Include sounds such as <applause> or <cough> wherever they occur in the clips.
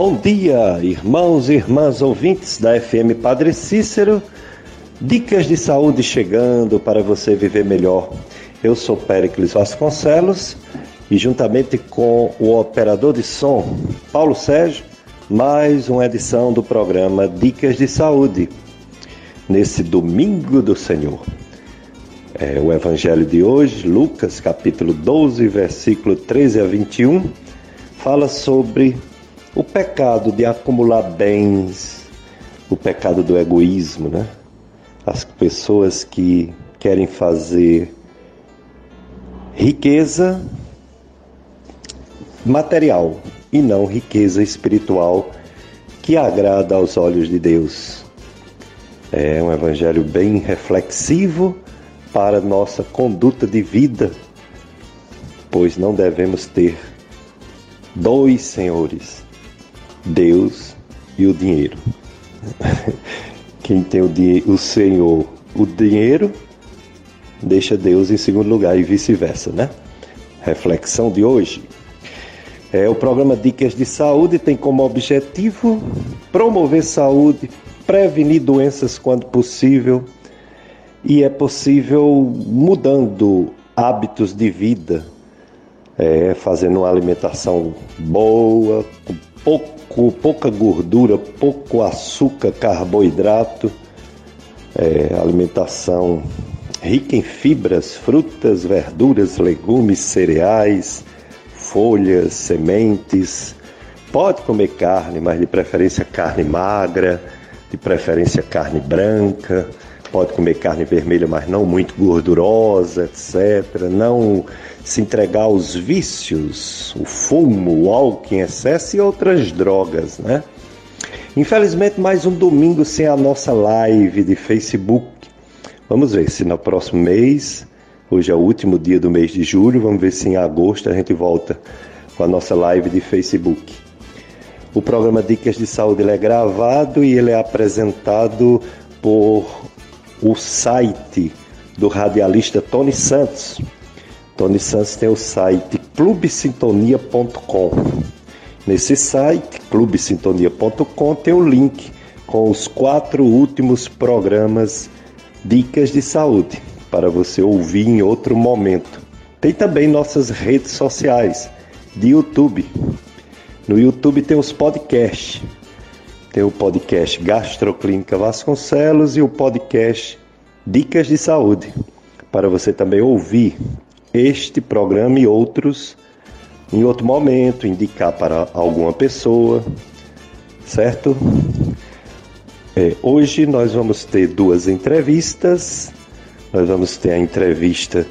Bom dia, irmãos e irmãs ouvintes da FM Padre Cícero. Dicas de saúde chegando para você viver melhor. Eu sou Péricles Vasconcelos e, juntamente com o operador de som Paulo Sérgio, mais uma edição do programa Dicas de Saúde. Nesse domingo do Senhor. É, o evangelho de hoje, Lucas capítulo 12, versículo 13 a 21, fala sobre o pecado de acumular bens, o pecado do egoísmo, né? As pessoas que querem fazer riqueza material e não riqueza espiritual que agrada aos olhos de Deus. É um evangelho bem reflexivo para nossa conduta de vida, pois não devemos ter dois senhores, Deus e o dinheiro. <laughs> Quem tem o, o Senhor, o dinheiro, deixa Deus em segundo lugar e vice-versa, né? Reflexão de hoje. É, o programa Dicas de Saúde tem como objetivo promover saúde, prevenir doenças quando possível, e é possível mudando hábitos de vida, é, fazendo uma alimentação boa, com pouco, pouca gordura, pouco açúcar, carboidrato, é, alimentação rica em fibras, frutas, verduras, legumes, cereais, folhas, sementes. Pode comer carne, mas de preferência carne magra, de preferência carne branca. Pode comer carne vermelha, mas não muito gordurosa, etc. Não se entregar aos vícios, o fumo, o álcool em excesso e outras drogas, né? Infelizmente, mais um domingo sem a nossa live de Facebook. Vamos ver se no próximo mês, hoje é o último dia do mês de julho, vamos ver se em agosto a gente volta com a nossa live de Facebook. O programa Dicas de Saúde é gravado e ele é apresentado por o site do radialista Tony Santos. Tony Santos tem o site clubesintonia.com. Nesse site, clubesintonia.com, tem o link com os quatro últimos programas Dicas de Saúde para você ouvir em outro momento. Tem também nossas redes sociais de YouTube. No YouTube tem os podcasts. Tem o podcast Gastroclínica Vasconcelos e o podcast Dicas de Saúde, para você também ouvir este programa e outros em outro momento, indicar para alguma pessoa, certo? É, hoje nós vamos ter duas entrevistas. Nós vamos ter a entrevista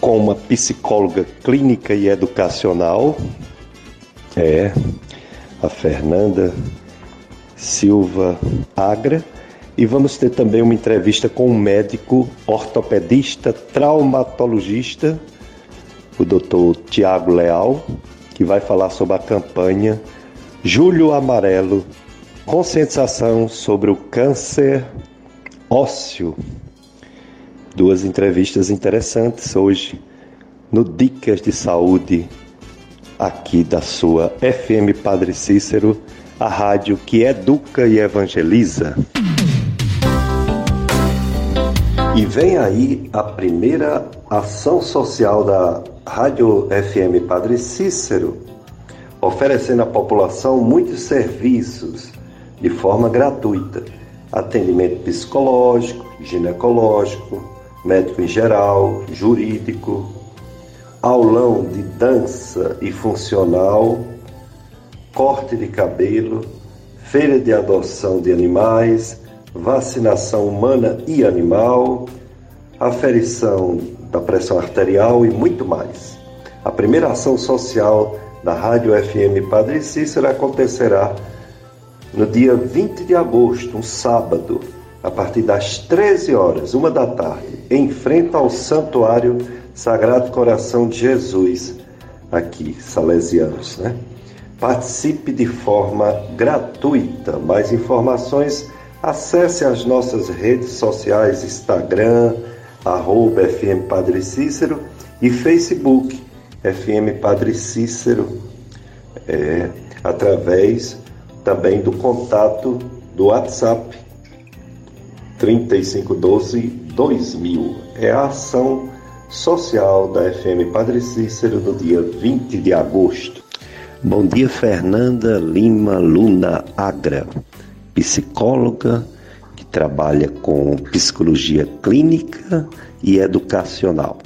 com uma psicóloga clínica e educacional, é a Fernanda Silva Agra, e vamos ter também uma entrevista com um médico ortopedista, traumatologista, o Dr. Tiago Leal, que vai falar sobre a campanha Julho Amarelo, conscientização sobre o câncer ósseo. Duas entrevistas interessantes hoje no Dicas de Saúde aqui da sua FM Padre Cícero, a rádio que educa e evangeliza. E vem aí a primeira ação social da Rádio FM Padre Cícero, oferecendo à população muitos serviços de forma gratuita: atendimento psicológico, ginecológico, médico em geral, jurídico, aulão de dança e funcional, corte de cabelo, feira de adoção de animais vacinação humana e animal, aferição da pressão arterial e muito mais. A primeira ação social da Rádio FM Padre Cícero acontecerá no dia 20 de agosto, um sábado, a partir das 13 horas, uma da tarde, em frente ao Santuário Sagrado Coração de Jesus, aqui, Salesianos, né? Participe de forma gratuita. Mais informações Acesse as nossas redes sociais Instagram, arroba FM Padre Cícero e Facebook FM Padre Cícero é, através também do contato do WhatsApp 3512 2000. É a ação social da FM Padre Cícero no dia 20 de agosto. Bom dia, Fernanda Lima Luna Agra, psicóloga que trabalha com psicologia clínica e educacional.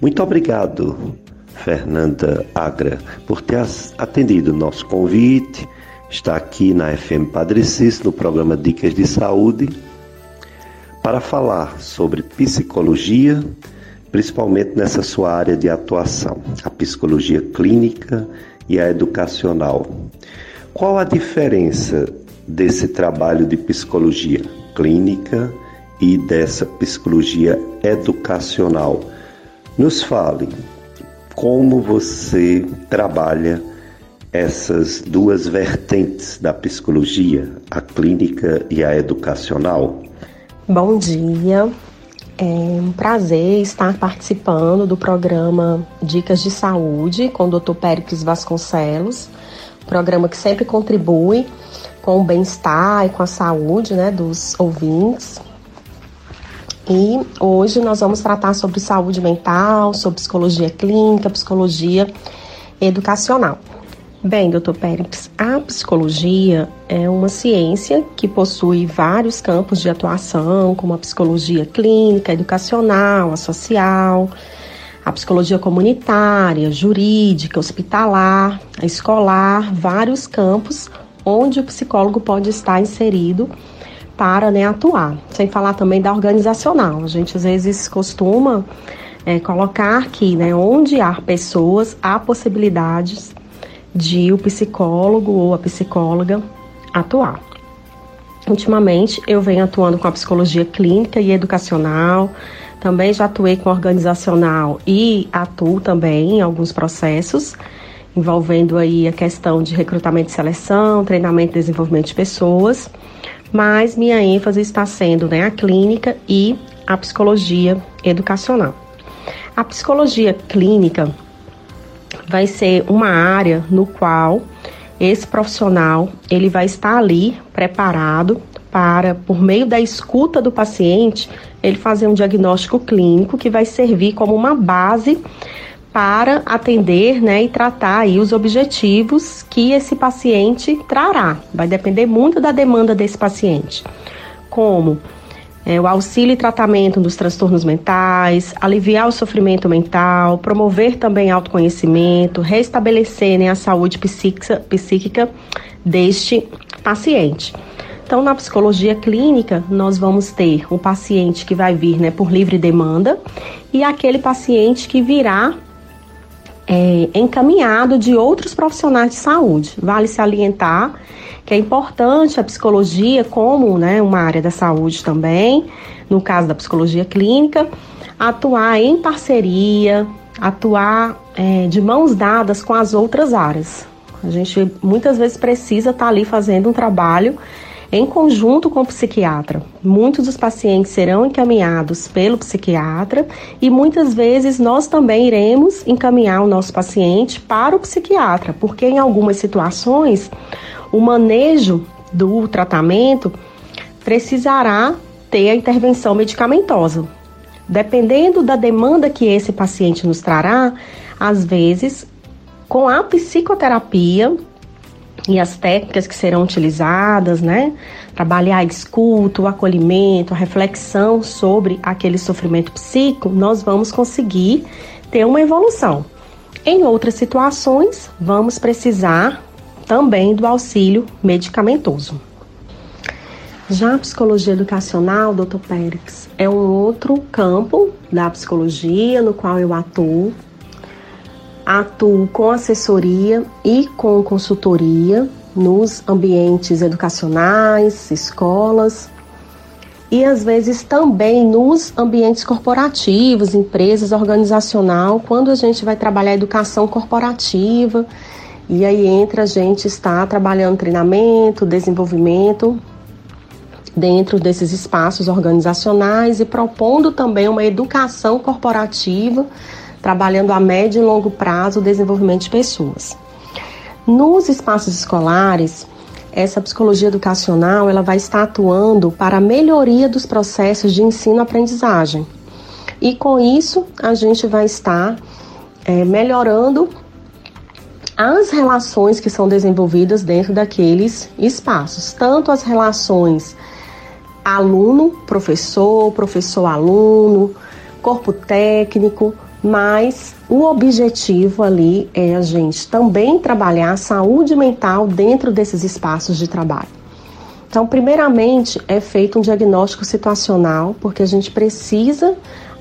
Muito obrigado, Fernanda Agra, por ter atendido o nosso convite. Está aqui na FM Padre Cícero, no programa Dicas de Saúde, para falar sobre psicologia principalmente nessa sua área de atuação, a psicologia clínica e a educacional. Qual a diferença desse trabalho de psicologia clínica e dessa psicologia educacional? Nos fale como você trabalha essas duas vertentes da psicologia, a clínica e a educacional. Bom dia, é um prazer estar participando do programa Dicas de Saúde com o Dr. Péricles Vasconcelos, programa que sempre contribui com o bem-estar e com a saúde né, dos ouvintes. E hoje nós vamos tratar sobre saúde mental, sobre psicologia clínica, psicologia educacional. Bem, doutor Pérez, a psicologia é uma ciência que possui vários campos de atuação, como a psicologia clínica, educacional, a social, a psicologia comunitária, jurídica, hospitalar, a escolar, vários campos onde o psicólogo pode estar inserido para né, atuar. Sem falar também da organizacional. A gente às vezes costuma é, colocar aqui, né, onde há pessoas, há possibilidades de o psicólogo ou a psicóloga atuar. Ultimamente, eu venho atuando com a psicologia clínica e educacional, também já atuei com organizacional e atuo também em alguns processos envolvendo aí a questão de recrutamento e seleção, treinamento e desenvolvimento de pessoas, mas minha ênfase está sendo né, a clínica e a psicologia educacional. A psicologia clínica vai ser uma área no qual esse profissional ele vai estar ali preparado para, por meio da escuta do paciente, ele fazer um diagnóstico clínico que vai servir como uma base para atender né, e tratar aí os objetivos que esse paciente trará. Vai depender muito da demanda desse paciente. Como é, o auxílio e tratamento dos transtornos mentais, aliviar o sofrimento mental, promover também autoconhecimento, restabelecer né, a saúde psíquica, psíquica deste paciente. Então, na psicologia clínica, nós vamos ter o paciente que vai vir né, por livre demanda e aquele paciente que virá é, encaminhado de outros profissionais de saúde. Vale se alientar que é importante a psicologia como né, uma área da saúde também, no caso da psicologia clínica, atuar em parceria, atuar é, de mãos dadas com as outras áreas. A gente muitas vezes precisa estar tá ali fazendo um trabalho em conjunto com o psiquiatra. Muitos dos pacientes serão encaminhados pelo psiquiatra e muitas vezes nós também iremos encaminhar o nosso paciente para o psiquiatra, porque em algumas situações o manejo do tratamento precisará ter a intervenção medicamentosa. Dependendo da demanda que esse paciente nos trará, às vezes, com a psicoterapia e as técnicas que serão utilizadas, né? Trabalhar a escuta, o acolhimento, a reflexão sobre aquele sofrimento psíquico, nós vamos conseguir ter uma evolução. Em outras situações, vamos precisar também do auxílio medicamentoso. Já a psicologia educacional, Dr. Pérez, é um outro campo da psicologia no qual eu atuo. Atuo com assessoria e com consultoria nos ambientes educacionais, escolas e às vezes também nos ambientes corporativos, empresas, organizacional, quando a gente vai trabalhar educação corporativa. E aí entra a gente está trabalhando treinamento, desenvolvimento dentro desses espaços organizacionais e propondo também uma educação corporativa, trabalhando a médio e longo prazo o desenvolvimento de pessoas. Nos espaços escolares, essa psicologia educacional ela vai estar atuando para a melhoria dos processos de ensino-aprendizagem. E com isso, a gente vai estar é, melhorando as relações que são desenvolvidas dentro daqueles espaços, tanto as relações aluno-professor, professor-aluno, corpo técnico, mas o objetivo ali é a gente também trabalhar a saúde mental dentro desses espaços de trabalho. Então, primeiramente, é feito um diagnóstico situacional, porque a gente precisa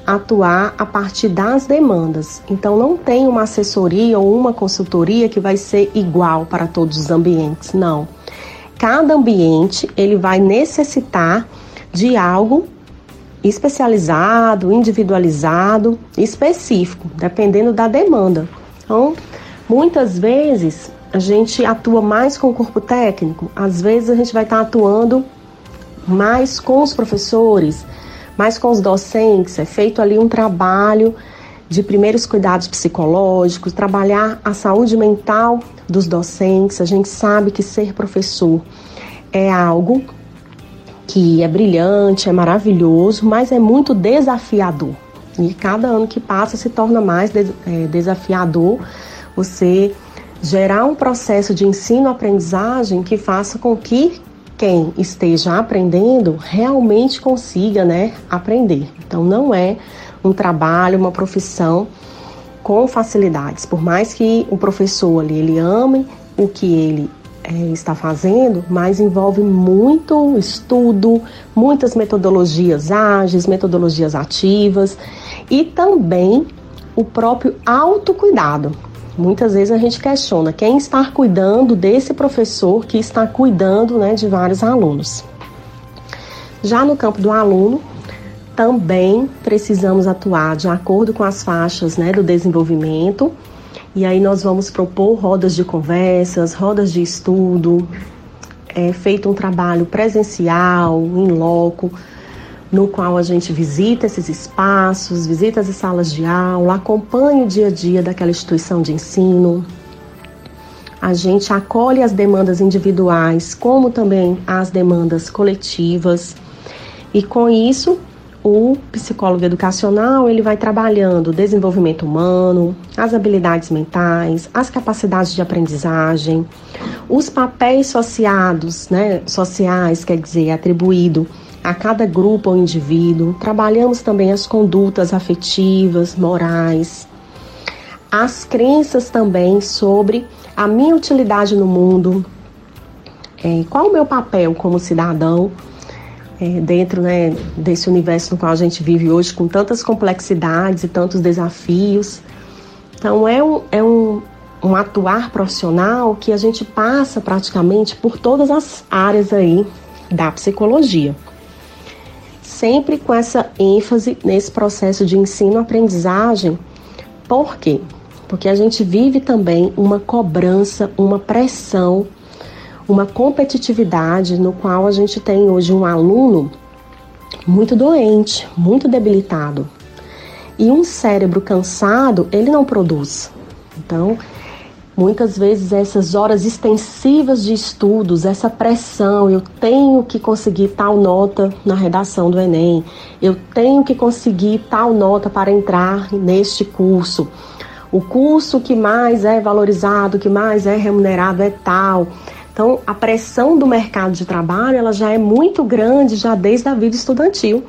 atuar a partir das demandas. Então, não tem uma assessoria ou uma consultoria que vai ser igual para todos os ambientes, não. Cada ambiente ele vai necessitar de algo especializado, individualizado, específico, dependendo da demanda. Então, muitas vezes a gente atua mais com o corpo técnico, às vezes a gente vai estar atuando mais com os professores, mais com os docentes, é feito ali um trabalho de primeiros cuidados psicológicos, trabalhar a saúde mental dos docentes. A gente sabe que ser professor é algo que é brilhante, é maravilhoso, mas é muito desafiador. E cada ano que passa se torna mais é, desafiador você gerar um processo de ensino-aprendizagem que faça com que quem esteja aprendendo realmente consiga né, aprender. Então, não é um trabalho, uma profissão com facilidades. Por mais que o professor ali ele ame o que ele é, está fazendo, mas envolve muito estudo, muitas metodologias ágeis, metodologias ativas e também o próprio autocuidado. Muitas vezes a gente questiona quem está cuidando desse professor que está cuidando né, de vários alunos. Já no campo do aluno, também precisamos atuar de acordo com as faixas né, do desenvolvimento e aí nós vamos propor rodas de conversas, rodas de estudo, é feito um trabalho presencial, em loco, no qual a gente visita esses espaços, visita as salas de aula, acompanha o dia a dia daquela instituição de ensino. A gente acolhe as demandas individuais, como também as demandas coletivas. E com isso, o psicólogo educacional ele vai trabalhando o desenvolvimento humano, as habilidades mentais, as capacidades de aprendizagem, os papéis associados, né, sociais, quer dizer, atribuído a cada grupo ou indivíduo. Trabalhamos também as condutas afetivas, morais, as crenças também sobre a minha utilidade no mundo, é, qual o meu papel como cidadão é, dentro né, desse universo no qual a gente vive hoje, com tantas complexidades e tantos desafios. Então, é um, é um, um atuar profissional que a gente passa praticamente por todas as áreas aí da psicologia. Sempre com essa ênfase nesse processo de ensino-aprendizagem. Por quê? Porque a gente vive também uma cobrança, uma pressão uma competitividade no qual a gente tem hoje um aluno muito doente, muito debilitado. E um cérebro cansado, ele não produz. Então, muitas vezes essas horas extensivas de estudos, essa pressão, eu tenho que conseguir tal nota na redação do Enem, eu tenho que conseguir tal nota para entrar neste curso. O curso que mais é valorizado, que mais é remunerado é tal. Então, a pressão do mercado de trabalho ela já é muito grande já desde a vida estudantil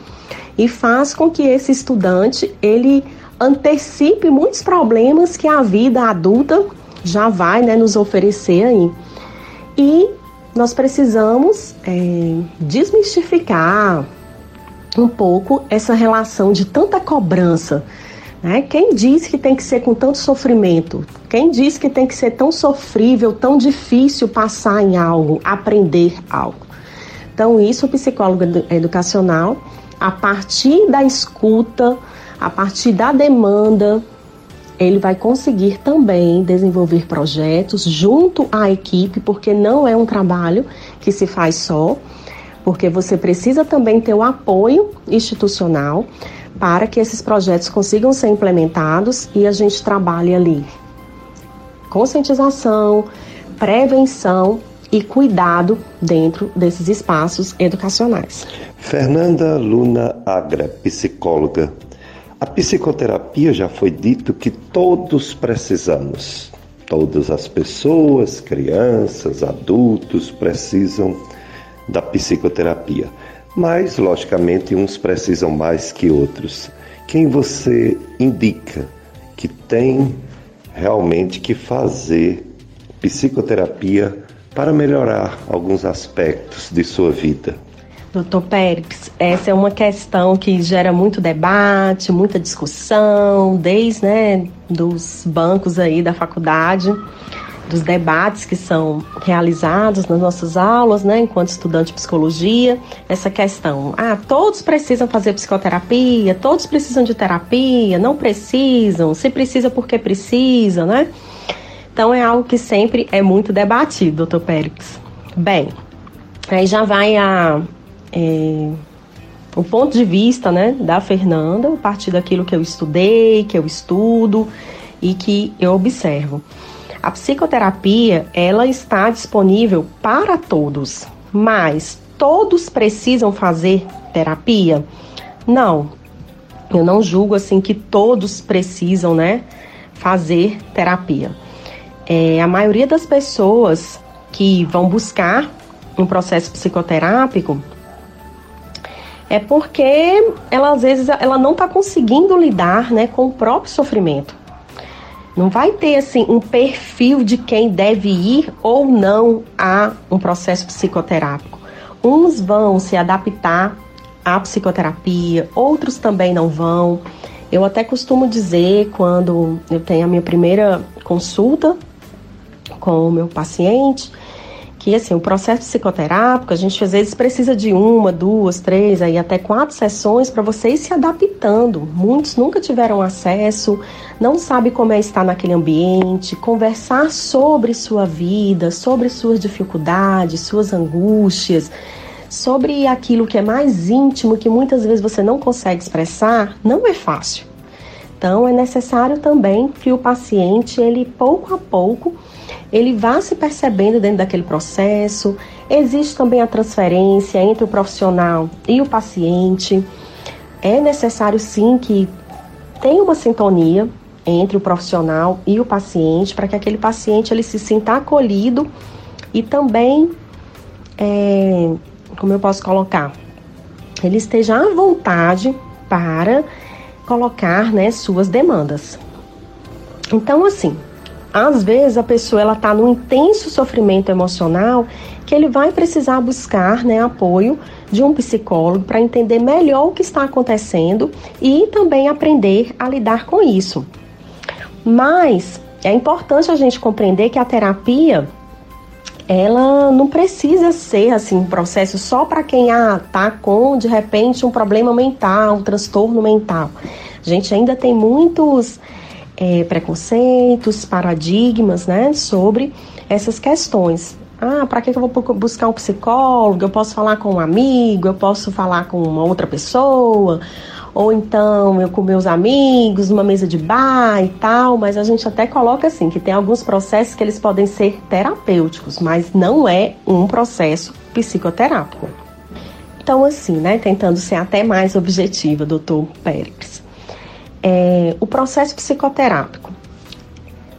e faz com que esse estudante ele antecipe muitos problemas que a vida adulta já vai né, nos oferecer aí. E nós precisamos é, desmistificar um pouco essa relação de tanta cobrança né? Quem diz que tem que ser com tanto sofrimento? Quem diz que tem que ser tão sofrível, tão difícil passar em algo, aprender algo? Então, isso o psicólogo educacional, a partir da escuta, a partir da demanda, ele vai conseguir também desenvolver projetos junto à equipe, porque não é um trabalho que se faz só, porque você precisa também ter o apoio institucional, para que esses projetos consigam ser implementados e a gente trabalhe ali conscientização, prevenção e cuidado dentro desses espaços educacionais. Fernanda Luna Agra, psicóloga. A psicoterapia já foi dito que todos precisamos. Todas as pessoas, crianças, adultos precisam da psicoterapia. Mas, logicamente, uns precisam mais que outros. Quem você indica que tem realmente que fazer psicoterapia para melhorar alguns aspectos de sua vida? Doutor Pérez, essa é uma questão que gera muito debate, muita discussão, desde né, dos bancos aí da faculdade, dos debates que são realizados nas nossas aulas, né, enquanto estudante de psicologia, essa questão, ah, todos precisam fazer psicoterapia, todos precisam de terapia, não precisam, se precisa porque precisa, né? Então é algo que sempre é muito debatido, doutor Pérez. Bem, aí já vai a, é, o ponto de vista né, da Fernanda, a partir daquilo que eu estudei, que eu estudo e que eu observo. A psicoterapia, ela está disponível para todos, mas todos precisam fazer terapia? Não. Eu não julgo assim que todos precisam, né, fazer terapia é, a maioria das pessoas que vão buscar um processo psicoterápico é porque ela às vezes ela não está conseguindo lidar né, com o próprio sofrimento. Não vai ter assim um perfil de quem deve ir ou não a um processo psicoterápico. Uns vão se adaptar à psicoterapia, outros também não vão. Eu até costumo dizer quando eu tenho a minha primeira consulta com o meu paciente, que assim, o processo psicoterápico, a gente às vezes precisa de uma, duas, três, aí até quatro sessões para você ir se adaptando. Muitos nunca tiveram acesso, não sabe como é estar naquele ambiente, conversar sobre sua vida, sobre suas dificuldades, suas angústias, sobre aquilo que é mais íntimo, que muitas vezes você não consegue expressar, não é fácil. Então é necessário também que o paciente, ele pouco a pouco, ele vá se percebendo dentro daquele processo. Existe também a transferência entre o profissional e o paciente. É necessário sim que tenha uma sintonia entre o profissional e o paciente para que aquele paciente ele se sinta acolhido e também, é, como eu posso colocar, ele esteja à vontade para colocar né, suas demandas. Então, assim, às vezes a pessoa ela está num intenso sofrimento emocional que ele vai precisar buscar né, apoio de um psicólogo para entender melhor o que está acontecendo e também aprender a lidar com isso. Mas é importante a gente compreender que a terapia ela não precisa ser assim um processo só para quem ah, tá com de repente um problema mental, um transtorno mental. A gente ainda tem muitos é, preconceitos, paradigmas, né, sobre essas questões. Ah, para que eu vou buscar um psicólogo? Eu posso falar com um amigo, eu posso falar com uma outra pessoa, ou então eu com meus amigos, numa mesa de bar e tal, mas a gente até coloca assim, que tem alguns processos que eles podem ser terapêuticos, mas não é um processo psicoterápico. Então, assim, né, tentando ser até mais objetiva, doutor Pérez é, o processo psicoterápico.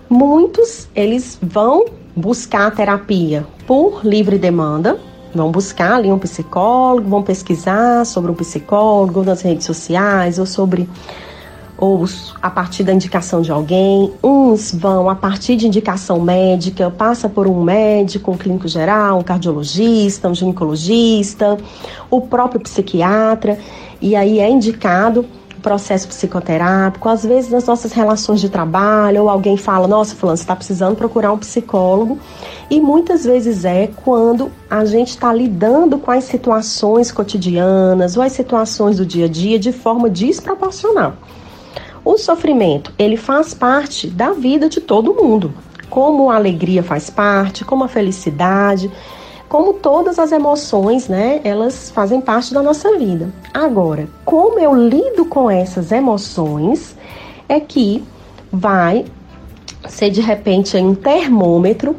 Muitos eles vão buscar a terapia por livre demanda, vão buscar ali um psicólogo, vão pesquisar sobre um psicólogo nas redes sociais ou sobre ou a partir da indicação de alguém. Uns vão a partir de indicação médica, passa por um médico, um clínico geral, um cardiologista, um ginecologista, o próprio psiquiatra, e aí é indicado processo psicoterápico, às vezes nas nossas relações de trabalho, ou alguém fala, nossa, fulano, você está precisando procurar um psicólogo. E muitas vezes é quando a gente está lidando com as situações cotidianas ou as situações do dia a dia de forma desproporcional. O sofrimento, ele faz parte da vida de todo mundo. Como a alegria faz parte, como a felicidade como todas as emoções, né, elas fazem parte da nossa vida. Agora, como eu lido com essas emoções é que vai ser de repente um termômetro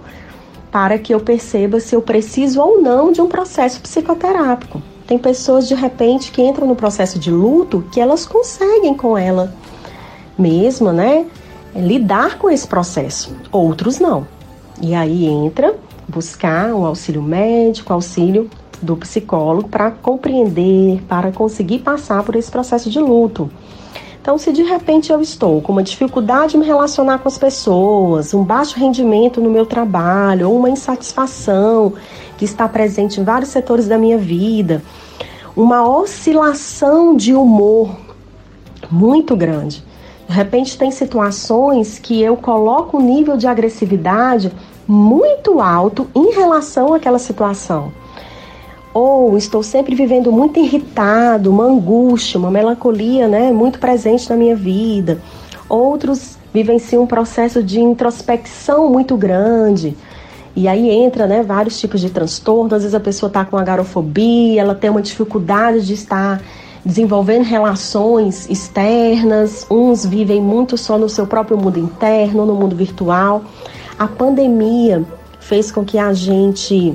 para que eu perceba se eu preciso ou não de um processo psicoterápico. Tem pessoas de repente que entram no processo de luto que elas conseguem com ela mesma, né? Lidar com esse processo. Outros não. E aí entra buscar um auxílio médico, auxílio do psicólogo para compreender, para conseguir passar por esse processo de luto. Então, se de repente eu estou com uma dificuldade em me relacionar com as pessoas, um baixo rendimento no meu trabalho, ou uma insatisfação que está presente em vários setores da minha vida, uma oscilação de humor muito grande. De repente, tem situações que eu coloco um nível de agressividade muito alto em relação àquela situação ou estou sempre vivendo muito irritado, uma angústia, uma melancolia, né, muito presente na minha vida. Outros vivenciam um processo de introspecção muito grande. E aí entra, né, vários tipos de transtorno. Às vezes a pessoa está com agorafobia, ela tem uma dificuldade de estar desenvolvendo relações externas. Uns vivem muito só no seu próprio mundo interno, no mundo virtual. A pandemia fez com que a gente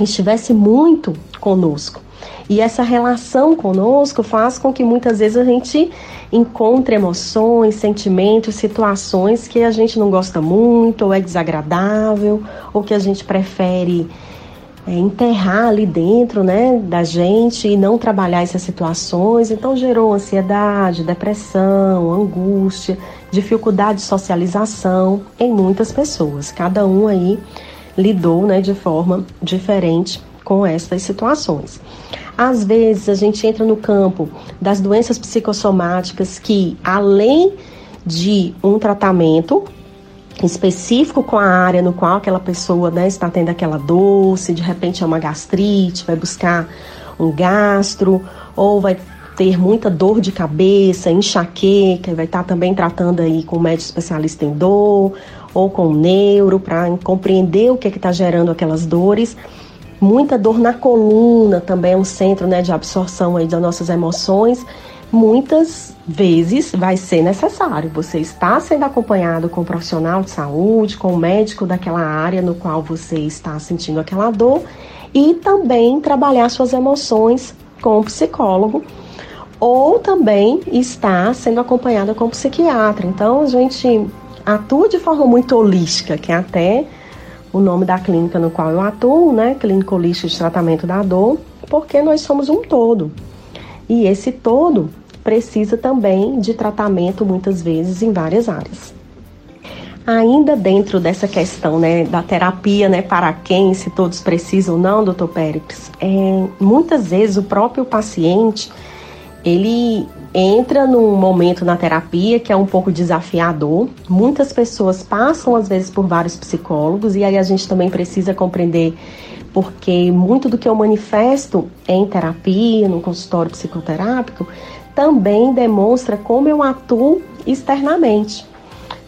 estivesse muito conosco. E essa relação conosco faz com que muitas vezes a gente encontre emoções, sentimentos, situações que a gente não gosta muito, ou é desagradável, ou que a gente prefere é, enterrar ali dentro né, da gente e não trabalhar essas situações. Então gerou ansiedade, depressão, angústia, dificuldade de socialização em muitas pessoas. Cada um aí lidou né, de forma diferente com essas situações. Às vezes a gente entra no campo das doenças psicossomáticas que, além de um tratamento específico com a área no qual aquela pessoa né, está tendo aquela dor, se de repente é uma gastrite, vai buscar um gastro, ou vai ter muita dor de cabeça, enxaqueca, vai estar também tratando aí com um médico especialista em dor, ou com o neuro para compreender o que é está gerando aquelas dores. Muita dor na coluna também é um centro né, de absorção aí das nossas emoções. Muitas vezes vai ser necessário você estar sendo acompanhado com um profissional de saúde, com o um médico daquela área no qual você está sentindo aquela dor e também trabalhar suas emoções com o psicólogo ou também estar sendo acompanhado com o psiquiatra. Então, a gente atua de forma muito holística, que é até o nome da clínica no qual eu atuo, né? Clínica Holística de Tratamento da Dor, porque nós somos um todo. E esse todo precisa também de tratamento, muitas vezes, em várias áreas. Ainda dentro dessa questão né, da terapia, né, para quem, se todos precisam ou não, doutor Pérez, é, muitas vezes o próprio paciente, ele entra num momento na terapia que é um pouco desafiador. Muitas pessoas passam, às vezes, por vários psicólogos, e aí a gente também precisa compreender porque muito do que eu manifesto em terapia, no consultório psicoterápico, também demonstra como eu atuo externamente.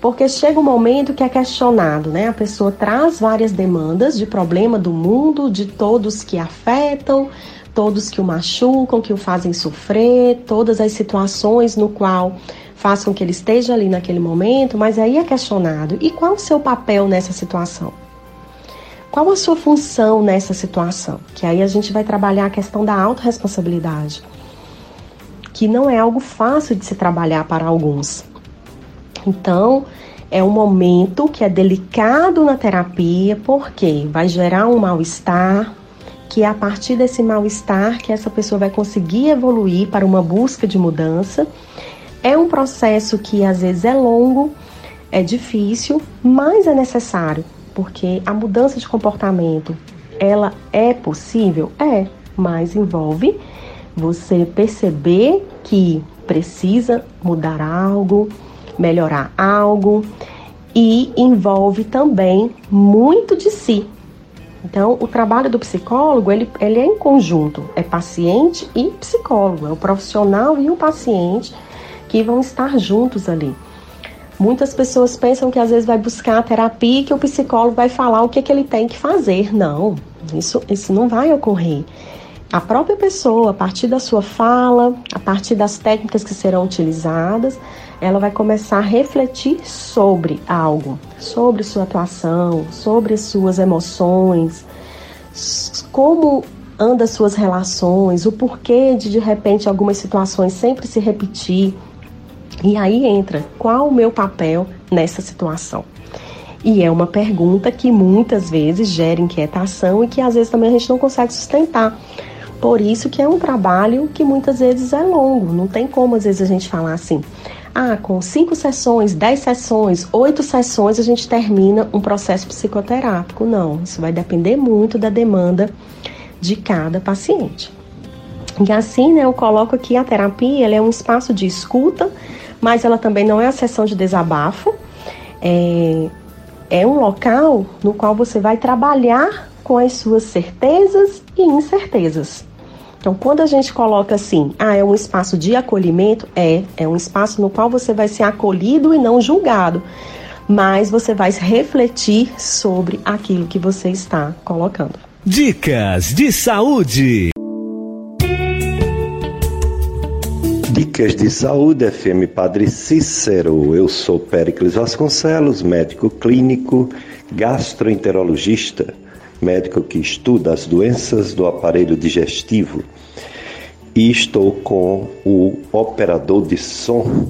Porque chega um momento que é questionado, né? A pessoa traz várias demandas de problema do mundo, de todos que afetam, todos que o machucam, que o fazem sofrer, todas as situações no qual faz com que ele esteja ali naquele momento, mas aí é questionado: e qual o seu papel nessa situação? Qual a sua função nessa situação? Que aí a gente vai trabalhar a questão da autorresponsabilidade, que não é algo fácil de se trabalhar para alguns. Então, é um momento que é delicado na terapia, porque vai gerar um mal-estar, que é a partir desse mal-estar que essa pessoa vai conseguir evoluir para uma busca de mudança. É um processo que às vezes é longo, é difícil, mas é necessário, porque a mudança de comportamento, ela é possível? É, mas envolve você perceber que precisa mudar algo, melhorar algo e envolve também muito de si, então, o trabalho do psicólogo, ele, ele é em conjunto, é paciente e psicólogo, é o profissional e o paciente que vão estar juntos ali. Muitas pessoas pensam que às vezes vai buscar a terapia e que o psicólogo vai falar o que, que ele tem que fazer. Não, isso, isso não vai ocorrer. A própria pessoa, a partir da sua fala, a partir das técnicas que serão utilizadas, ela vai começar a refletir sobre algo, sobre sua atuação, sobre suas emoções, como anda suas relações, o porquê de de repente algumas situações sempre se repetir. E aí entra qual o meu papel nessa situação? E é uma pergunta que muitas vezes gera inquietação e que às vezes também a gente não consegue sustentar. Por isso que é um trabalho que muitas vezes é longo. Não tem como às vezes a gente falar assim, ah, com cinco sessões, dez sessões, oito sessões a gente termina um processo psicoterápico. Não, isso vai depender muito da demanda de cada paciente. E assim, né, eu coloco aqui a terapia, ela é um espaço de escuta, mas ela também não é a sessão de desabafo. É, é um local no qual você vai trabalhar com as suas certezas e incertezas. Então, quando a gente coloca assim, ah, é um espaço de acolhimento, é, é um espaço no qual você vai ser acolhido e não julgado, mas você vai refletir sobre aquilo que você está colocando. Dicas de saúde. Dicas de Saúde FM Padre Cícero. Eu sou Péricles Vasconcelos, médico clínico, gastroenterologista, médico que estuda as doenças do aparelho digestivo. E estou com o operador de som,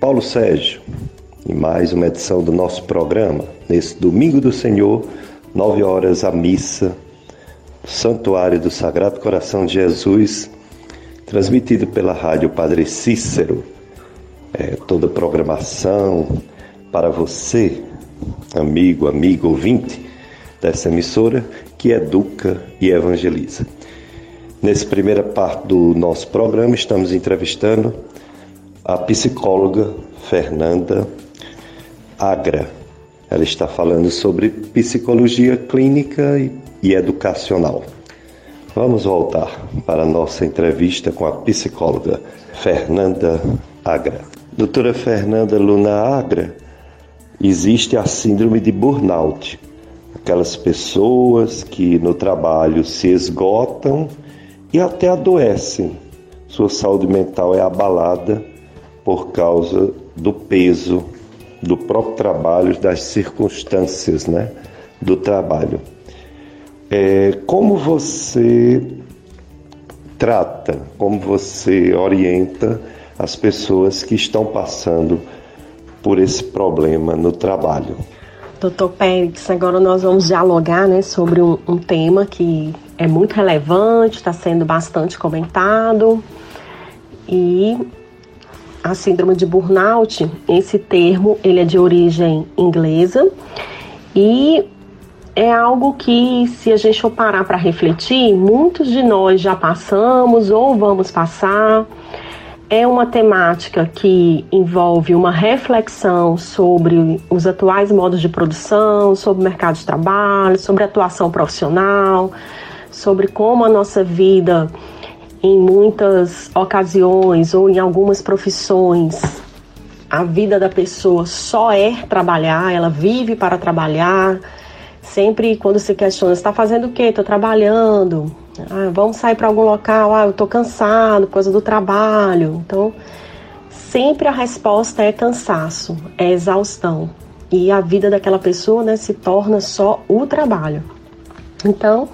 Paulo Sérgio, em mais uma edição do nosso programa. Nesse domingo do Senhor, nove horas a missa, Santuário do Sagrado Coração de Jesus transmitido pela Rádio Padre Cícero. É, toda programação para você, amigo, amigo, ouvinte dessa emissora que educa e evangeliza. Nessa primeira parte do nosso programa, estamos entrevistando a psicóloga Fernanda Agra. Ela está falando sobre psicologia clínica e educacional. Vamos voltar para a nossa entrevista com a psicóloga Fernanda Agra. Doutora Fernanda Luna Agra, existe a síndrome de burnout. Aquelas pessoas que no trabalho se esgotam e até adoecem. Sua saúde mental é abalada por causa do peso do próprio trabalho, das circunstâncias né, do trabalho. É, como você trata, como você orienta as pessoas que estão passando por esse problema no trabalho? Doutor Pérez, agora nós vamos dialogar né, sobre um, um tema que é muito relevante, está sendo bastante comentado. E a síndrome de burnout, esse termo, ele é de origem inglesa e é algo que, se a gente for parar para refletir, muitos de nós já passamos ou vamos passar. É uma temática que envolve uma reflexão sobre os atuais modos de produção, sobre o mercado de trabalho, sobre a atuação profissional, sobre como a nossa vida, em muitas ocasiões ou em algumas profissões, a vida da pessoa só é trabalhar, ela vive para trabalhar Sempre quando se questiona, está fazendo o quê? Estou trabalhando. Ah, vamos sair para algum local. Ah, eu estou cansado causa do trabalho. Então, sempre a resposta é cansaço, é exaustão. E a vida daquela pessoa né, se torna só o trabalho. Então,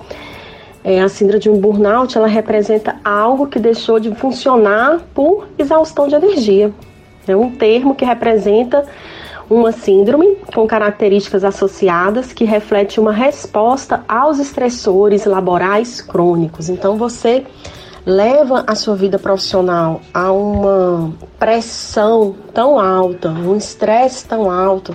é, a síndrome de um burnout ela representa algo que deixou de funcionar por exaustão de energia. É um termo que representa uma síndrome com características associadas que reflete uma resposta aos estressores laborais crônicos. Então você leva a sua vida profissional a uma pressão tão alta, um estresse tão alto,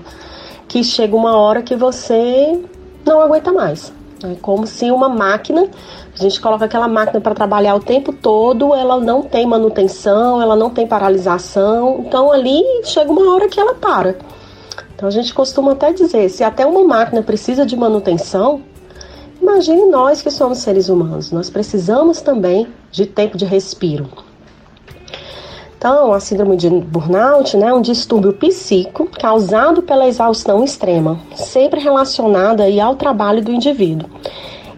que chega uma hora que você não aguenta mais. É como se uma máquina, a gente coloca aquela máquina para trabalhar o tempo todo, ela não tem manutenção, ela não tem paralisação, então ali chega uma hora que ela para. Então a gente costuma até dizer, se até uma máquina precisa de manutenção, imagine nós que somos seres humanos, nós precisamos também de tempo de respiro. Então, a síndrome de burnout né, é um distúrbio psíquico causado pela exaustão extrema, sempre relacionada aí ao trabalho do indivíduo.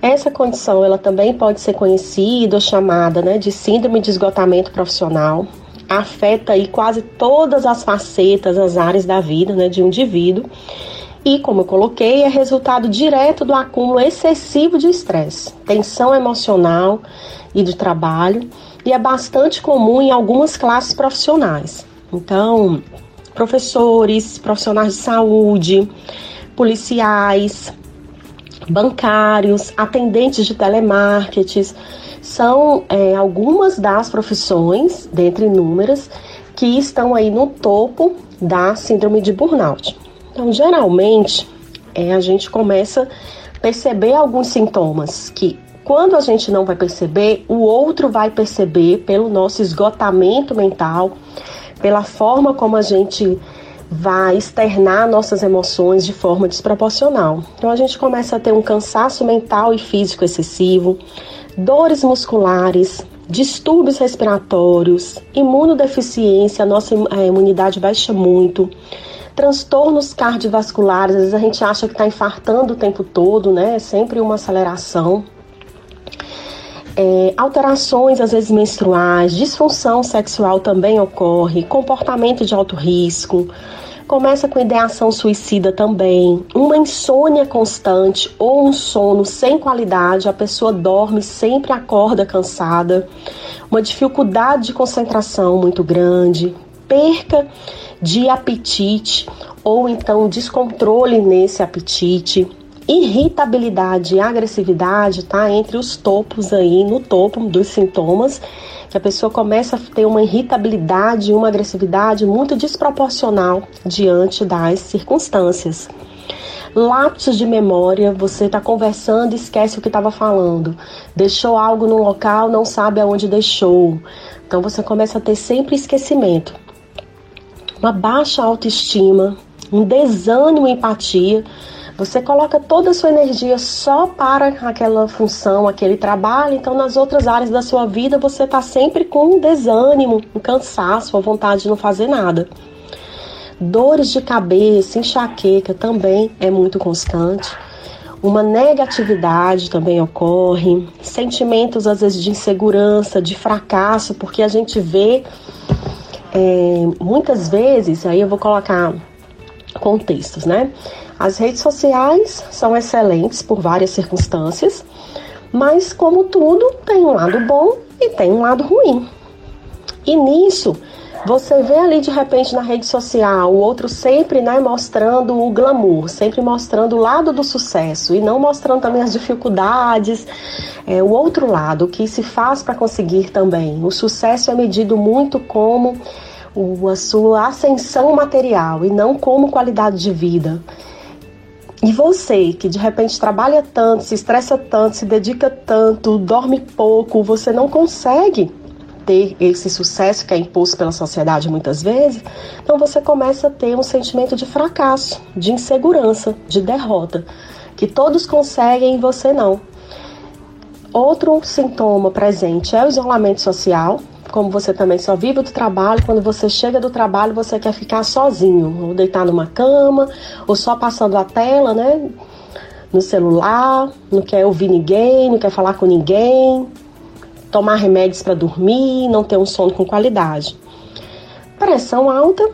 Essa condição ela também pode ser conhecida ou chamada né, de síndrome de esgotamento profissional, afeta aí quase todas as facetas, as áreas da vida né, de um indivíduo. E, como eu coloquei, é resultado direto do acúmulo excessivo de estresse, tensão emocional e de trabalho, e é bastante comum em algumas classes profissionais. Então, professores, profissionais de saúde, policiais, bancários, atendentes de telemarketing, são é, algumas das profissões, dentre inúmeras, que estão aí no topo da síndrome de burnout. Então, geralmente, é, a gente começa a perceber alguns sintomas que, quando a gente não vai perceber, o outro vai perceber pelo nosso esgotamento mental, pela forma como a gente vai externar nossas emoções de forma desproporcional. Então a gente começa a ter um cansaço mental e físico excessivo, dores musculares, distúrbios respiratórios, imunodeficiência, a nossa imunidade baixa muito, transtornos cardiovasculares, às vezes a gente acha que está infartando o tempo todo, né? É sempre uma aceleração. É, alterações, às vezes menstruais, disfunção sexual também ocorre, comportamento de alto risco, começa com ideação suicida também, uma insônia constante ou um sono sem qualidade, a pessoa dorme, sempre acorda cansada, uma dificuldade de concentração muito grande, perca de apetite ou então descontrole nesse apetite, irritabilidade e agressividade tá entre os topos aí, no topo dos sintomas, que a pessoa começa a ter uma irritabilidade e uma agressividade muito desproporcional diante das circunstâncias. Lapsos de memória, você está conversando e esquece o que estava falando. Deixou algo no local, não sabe aonde deixou. Então você começa a ter sempre esquecimento. Uma baixa autoestima, um desânimo e empatia você coloca toda a sua energia só para aquela função, aquele trabalho, então nas outras áreas da sua vida você está sempre com um desânimo, um cansaço, a vontade de não fazer nada. Dores de cabeça, enxaqueca também é muito constante. Uma negatividade também ocorre, sentimentos às vezes de insegurança, de fracasso, porque a gente vê é, muitas vezes, aí eu vou colocar contextos, né? As redes sociais são excelentes por várias circunstâncias, mas como tudo, tem um lado bom e tem um lado ruim. E nisso, você vê ali de repente na rede social o outro sempre né, mostrando o glamour, sempre mostrando o lado do sucesso e não mostrando também as dificuldades, é, o outro lado, que se faz para conseguir também. O sucesso é medido muito como o, a sua ascensão material e não como qualidade de vida. E você que de repente trabalha tanto, se estressa tanto, se dedica tanto, dorme pouco, você não consegue ter esse sucesso que é imposto pela sociedade muitas vezes, então você começa a ter um sentimento de fracasso, de insegurança, de derrota, que todos conseguem e você não. Outro sintoma presente é o isolamento social, como você também só vive do trabalho, quando você chega do trabalho você quer ficar sozinho, ou deitar numa cama, ou só passando a tela, né? No celular, não quer ouvir ninguém, não quer falar com ninguém, tomar remédios para dormir, não ter um sono com qualidade. Pressão alta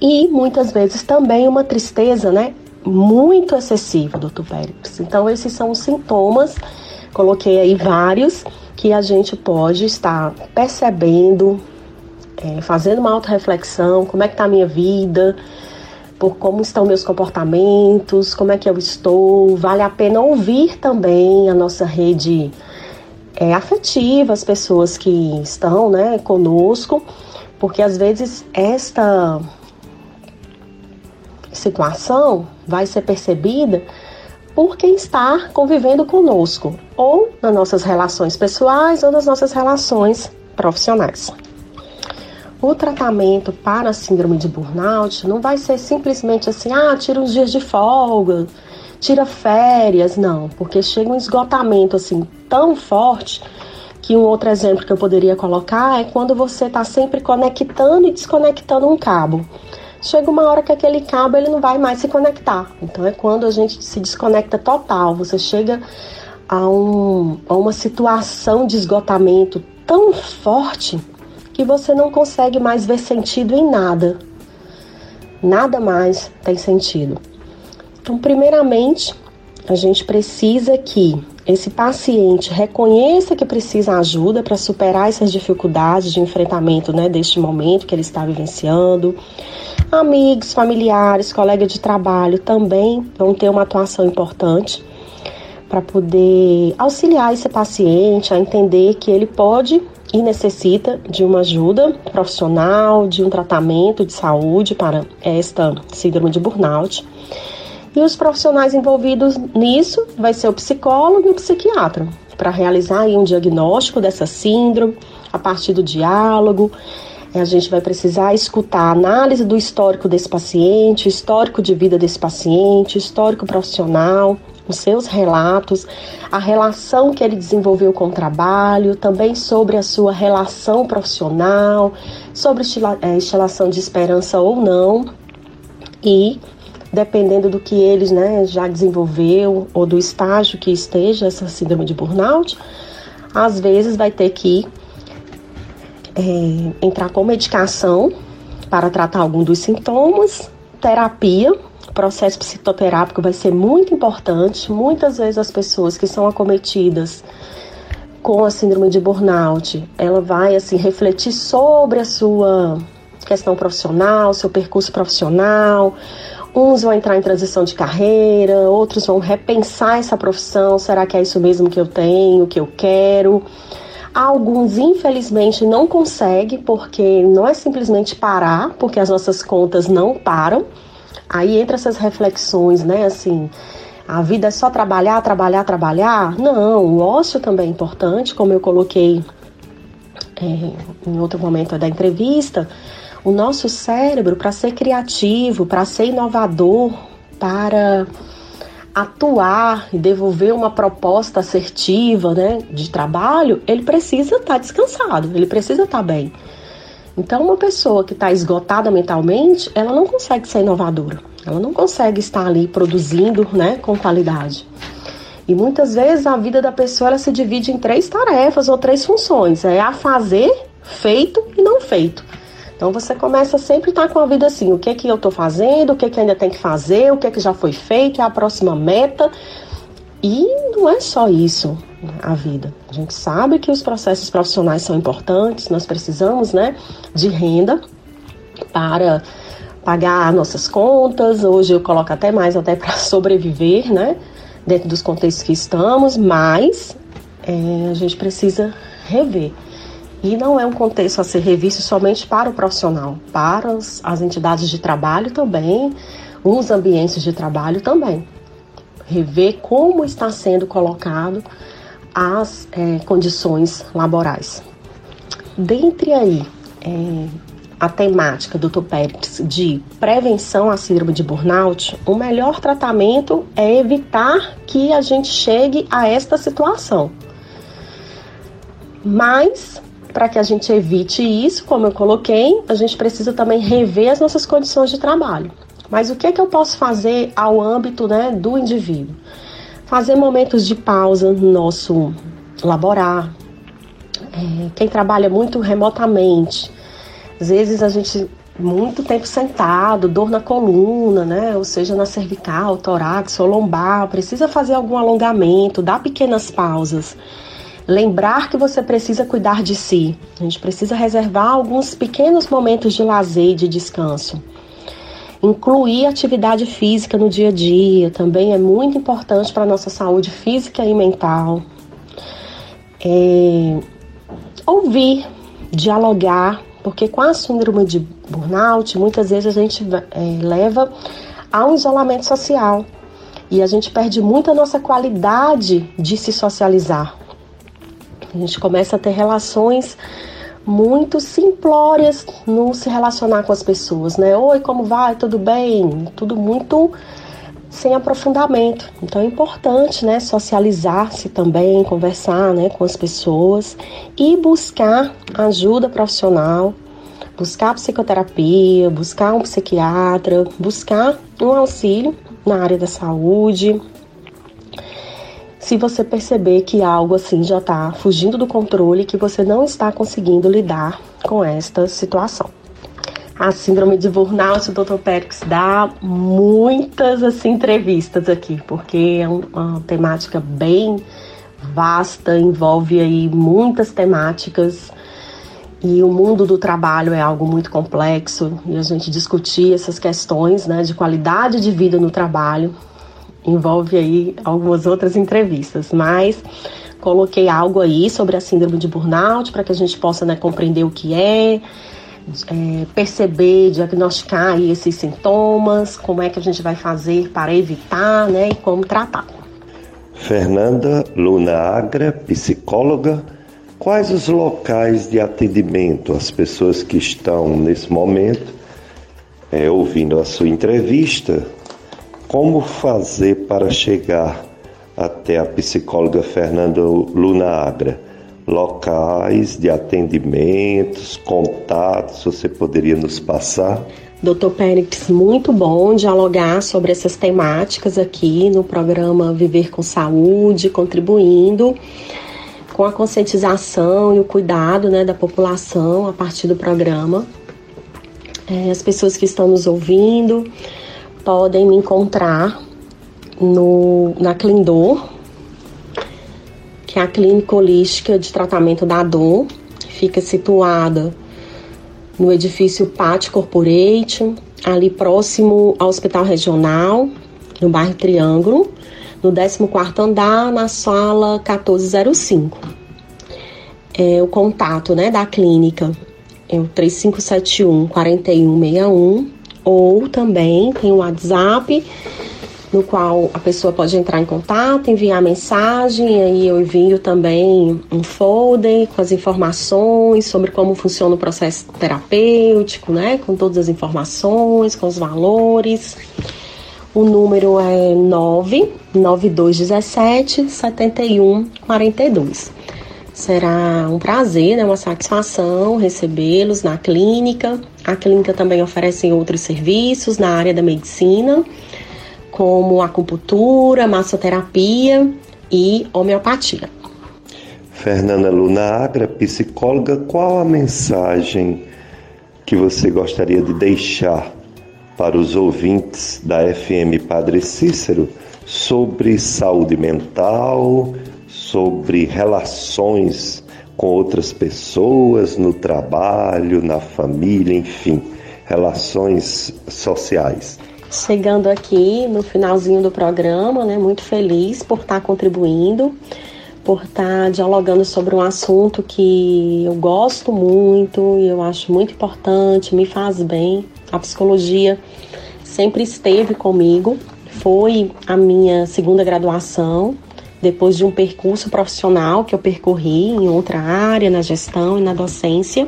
e muitas vezes também uma tristeza, né? Muito excessiva, doutor Pérez. Então, esses são os sintomas, coloquei aí vários que a gente pode estar percebendo, é, fazendo uma auto-reflexão, como é que está a minha vida, por como estão meus comportamentos, como é que eu estou. Vale a pena ouvir também a nossa rede é, afetiva, as pessoas que estão né, conosco, porque às vezes esta situação vai ser percebida por quem está convivendo conosco, ou nas nossas relações pessoais ou nas nossas relações profissionais. O tratamento para a síndrome de burnout não vai ser simplesmente assim, ah, tira uns dias de folga, tira férias, não, porque chega um esgotamento assim tão forte que um outro exemplo que eu poderia colocar é quando você está sempre conectando e desconectando um cabo chega uma hora que aquele cabo ele não vai mais se conectar. Então é quando a gente se desconecta total. Você chega a, um, a uma situação de esgotamento tão forte que você não consegue mais ver sentido em nada. Nada mais tem sentido. Então, primeiramente, a gente precisa que esse paciente reconheça que precisa ajuda para superar essas dificuldades de enfrentamento né, deste momento que ele está vivenciando. Amigos, familiares, colegas de trabalho também vão ter uma atuação importante para poder auxiliar esse paciente a entender que ele pode e necessita de uma ajuda profissional, de um tratamento de saúde para esta síndrome de burnout. E os profissionais envolvidos nisso vai ser o psicólogo e o psiquiatra, para realizar um diagnóstico dessa síndrome a partir do diálogo. A gente vai precisar escutar a análise do histórico desse paciente, histórico de vida desse paciente, histórico profissional, os seus relatos, a relação que ele desenvolveu com o trabalho, também sobre a sua relação profissional, sobre é, instalação de esperança ou não, e dependendo do que eles né, já desenvolveu ou do estágio que esteja essa síndrome de burnout, às vezes vai ter que é, entrar com medicação para tratar algum dos sintomas, terapia processo psicoterápico vai ser muito importante. Muitas vezes as pessoas que são acometidas com a síndrome de burnout, ela vai assim refletir sobre a sua questão profissional, seu percurso profissional. Uns vão entrar em transição de carreira, outros vão repensar essa profissão. Será que é isso mesmo que eu tenho, que eu quero? Alguns, infelizmente, não conseguem, porque não é simplesmente parar, porque as nossas contas não param. Aí entra essas reflexões, né? Assim, a vida é só trabalhar, trabalhar, trabalhar? Não, o ócio também é importante, como eu coloquei é, em outro momento da entrevista. O nosso cérebro, para ser criativo, para ser inovador, para atuar e devolver uma proposta assertiva né, de trabalho, ele precisa estar tá descansado, ele precisa estar tá bem. Então, uma pessoa que está esgotada mentalmente, ela não consegue ser inovadora, ela não consegue estar ali produzindo né, com qualidade. E muitas vezes a vida da pessoa ela se divide em três tarefas ou três funções: é a fazer, feito e não feito. Então você começa sempre a estar com a vida assim: o que que eu estou fazendo, o que que ainda tem que fazer, o que que já foi feito, é a próxima meta. E não é só isso a vida. A gente sabe que os processos profissionais são importantes, nós precisamos né, de renda para pagar nossas contas. Hoje eu coloco até mais até para <laughs> sobreviver, né? Dentro dos contextos que estamos, mas é, a gente precisa rever. E não é um contexto a ser revisto somente para o profissional, para as, entidades de trabalho também, os ambientes de trabalho também. Rever como está sendo colocado as é, condições laborais. Dentre aí, é, a temática do Topérix de prevenção à síndrome de burnout, o melhor tratamento é evitar que a gente chegue a esta situação. Mas, para que a gente evite isso, como eu coloquei, a gente precisa também rever as nossas condições de trabalho. Mas o que, é que eu posso fazer ao âmbito né, do indivíduo? fazer momentos de pausa no nosso laborar. É, quem trabalha muito remotamente, às vezes a gente muito tempo sentado, dor na coluna, né? Ou seja, na cervical, torácica ou lombar, precisa fazer algum alongamento, dar pequenas pausas. Lembrar que você precisa cuidar de si. A gente precisa reservar alguns pequenos momentos de lazer e de descanso. Incluir atividade física no dia a dia também é muito importante para a nossa saúde física e mental. É, ouvir, dialogar, porque com a síndrome de burnout, muitas vezes a gente é, leva a um isolamento social e a gente perde muito a nossa qualidade de se socializar. A gente começa a ter relações muito simplórias no se relacionar com as pessoas, né? Oi, como vai? Tudo bem? Tudo muito sem aprofundamento. Então é importante, né, socializar-se também, conversar, né, com as pessoas e buscar ajuda profissional, buscar psicoterapia, buscar um psiquiatra, buscar um auxílio na área da saúde, se você perceber que algo assim já está fugindo do controle, que você não está conseguindo lidar com esta situação. A síndrome de burnout, o Dr. Pérez dá muitas assim entrevistas aqui, porque é uma temática bem vasta, envolve aí muitas temáticas e o mundo do trabalho é algo muito complexo e a gente discutir essas questões né, de qualidade de vida no trabalho envolve aí algumas outras entrevistas, mas coloquei algo aí sobre a síndrome de burnout para que a gente possa né, compreender o que é, é, perceber, diagnosticar aí esses sintomas, como é que a gente vai fazer para evitar né, e como tratar. Fernanda Luna Agra, psicóloga. Quais os locais de atendimento as pessoas que estão nesse momento é, ouvindo a sua entrevista como fazer para chegar até a psicóloga Fernanda Luna Agra? Locais de atendimentos, contatos, você poderia nos passar? Doutor Périx, muito bom dialogar sobre essas temáticas aqui no programa Viver com Saúde, contribuindo com a conscientização e o cuidado né, da população a partir do programa. É, as pessoas que estão nos ouvindo, podem me encontrar no, na Clindor, que é a clínica holística de tratamento da dor. Fica situada no edifício Pátio Corporate, ali próximo ao Hospital Regional, no bairro Triângulo, no 14º andar, na sala 1405. É, o contato né, da clínica é o 3571 4161 ou também tem o WhatsApp, no qual a pessoa pode entrar em contato, enviar mensagem, aí eu envio também um folder com as informações sobre como funciona o processo terapêutico, né? Com todas as informações, com os valores. O número é 99217 7142. Será um prazer, né, uma satisfação recebê-los na clínica. A clínica também oferece outros serviços na área da medicina, como acupuntura, massoterapia e homeopatia. Fernanda Luna Agra, psicóloga, qual a mensagem que você gostaria de deixar para os ouvintes da FM Padre Cícero sobre saúde mental, sobre relações com outras pessoas, no trabalho, na família, enfim, relações sociais. Chegando aqui no finalzinho do programa, né, muito feliz por estar contribuindo, por estar dialogando sobre um assunto que eu gosto muito e eu acho muito importante, me faz bem. A psicologia sempre esteve comigo, foi a minha segunda graduação, depois de um percurso profissional que eu percorri em outra área, na gestão e na docência,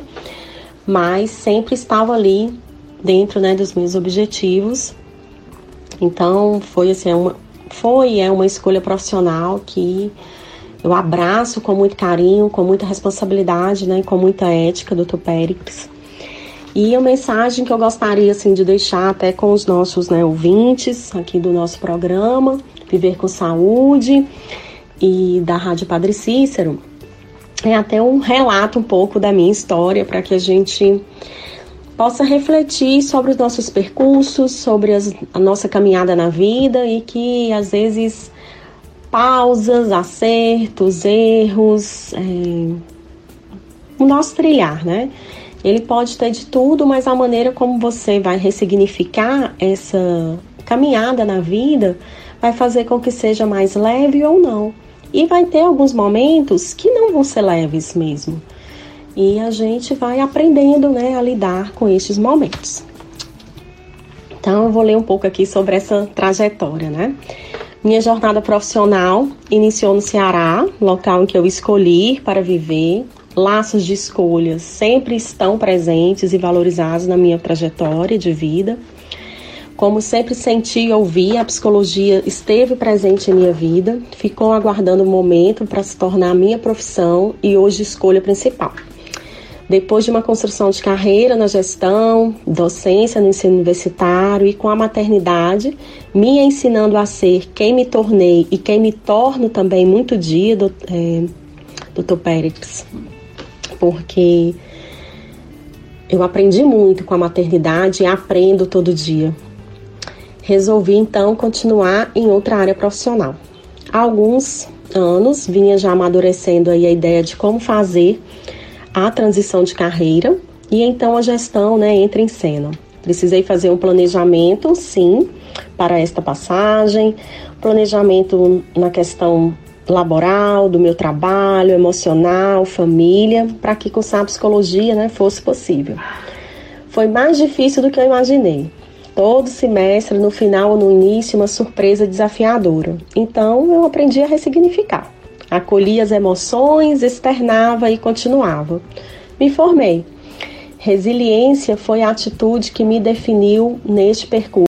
mas sempre estava ali dentro né, dos meus objetivos. Então foi assim, é uma, foi é uma escolha profissional que eu abraço com muito carinho, com muita responsabilidade, né, e com muita ética, doutor Périx. E a mensagem que eu gostaria assim de deixar até com os nossos né, ouvintes aqui do nosso programa, Viver com Saúde e da Rádio Padre Cícero, é até um relato um pouco da minha história para que a gente possa refletir sobre os nossos percursos, sobre as, a nossa caminhada na vida e que às vezes pausas, acertos, erros, é, o nosso trilhar, né? Ele pode ter de tudo, mas a maneira como você vai ressignificar essa caminhada na vida vai fazer com que seja mais leve ou não. E vai ter alguns momentos que não vão ser leves mesmo. E a gente vai aprendendo né, a lidar com estes momentos. Então, eu vou ler um pouco aqui sobre essa trajetória, né? Minha jornada profissional iniciou no Ceará, local em que eu escolhi para viver, laços de escolhas sempre estão presentes e valorizados na minha trajetória de vida. Como sempre senti e ouvi, a psicologia esteve presente em minha vida, ficou aguardando o momento para se tornar minha profissão e hoje escolha principal. Depois de uma construção de carreira na gestão, docência no ensino universitário e com a maternidade, me ensinando a ser quem me tornei e quem me torno também muito dia, do, é, doutor Pérez, porque eu aprendi muito com a maternidade e aprendo todo dia. Resolvi então continuar em outra área profissional. Há alguns anos vinha já amadurecendo aí a ideia de como fazer a transição de carreira e então a gestão né, entra em cena. Precisei fazer um planejamento, sim, para esta passagem, planejamento na questão laboral, do meu trabalho, emocional, família, para que cursar psicologia né, fosse possível. Foi mais difícil do que eu imaginei. Todo semestre, no final ou no início, uma surpresa desafiadora. Então eu aprendi a ressignificar. Acolhi as emoções, externava e continuava. Me formei. Resiliência foi a atitude que me definiu neste percurso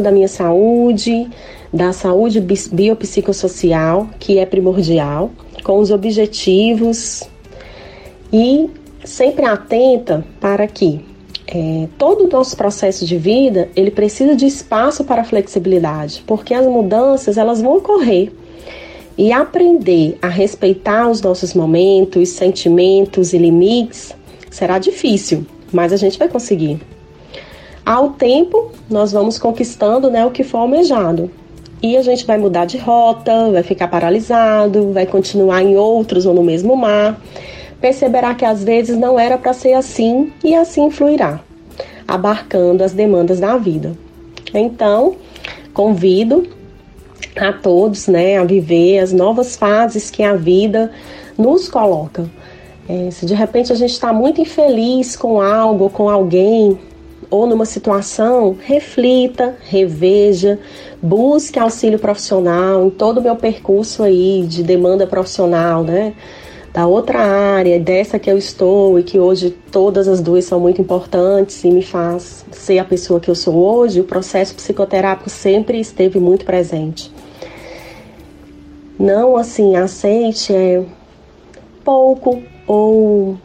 da minha saúde, da saúde biopsicossocial, que é primordial, com os objetivos e sempre atenta para que é, todo o nosso processo de vida ele precisa de espaço para flexibilidade, porque as mudanças elas vão ocorrer e aprender a respeitar os nossos momentos, sentimentos e limites será difícil, mas a gente vai conseguir. Ao tempo, nós vamos conquistando né, o que for almejado. E a gente vai mudar de rota, vai ficar paralisado, vai continuar em outros ou no mesmo mar. Perceberá que às vezes não era para ser assim e assim fluirá, abarcando as demandas da vida. Então, convido a todos né, a viver as novas fases que a vida nos coloca. É, se de repente a gente está muito infeliz com algo, com alguém, ou numa situação, reflita, reveja, busque auxílio profissional em todo o meu percurso aí de demanda profissional, né? Da outra área, dessa que eu estou e que hoje todas as duas são muito importantes e me faz ser a pessoa que eu sou hoje, o processo psicoterápico sempre esteve muito presente não assim aceite é, pouco ou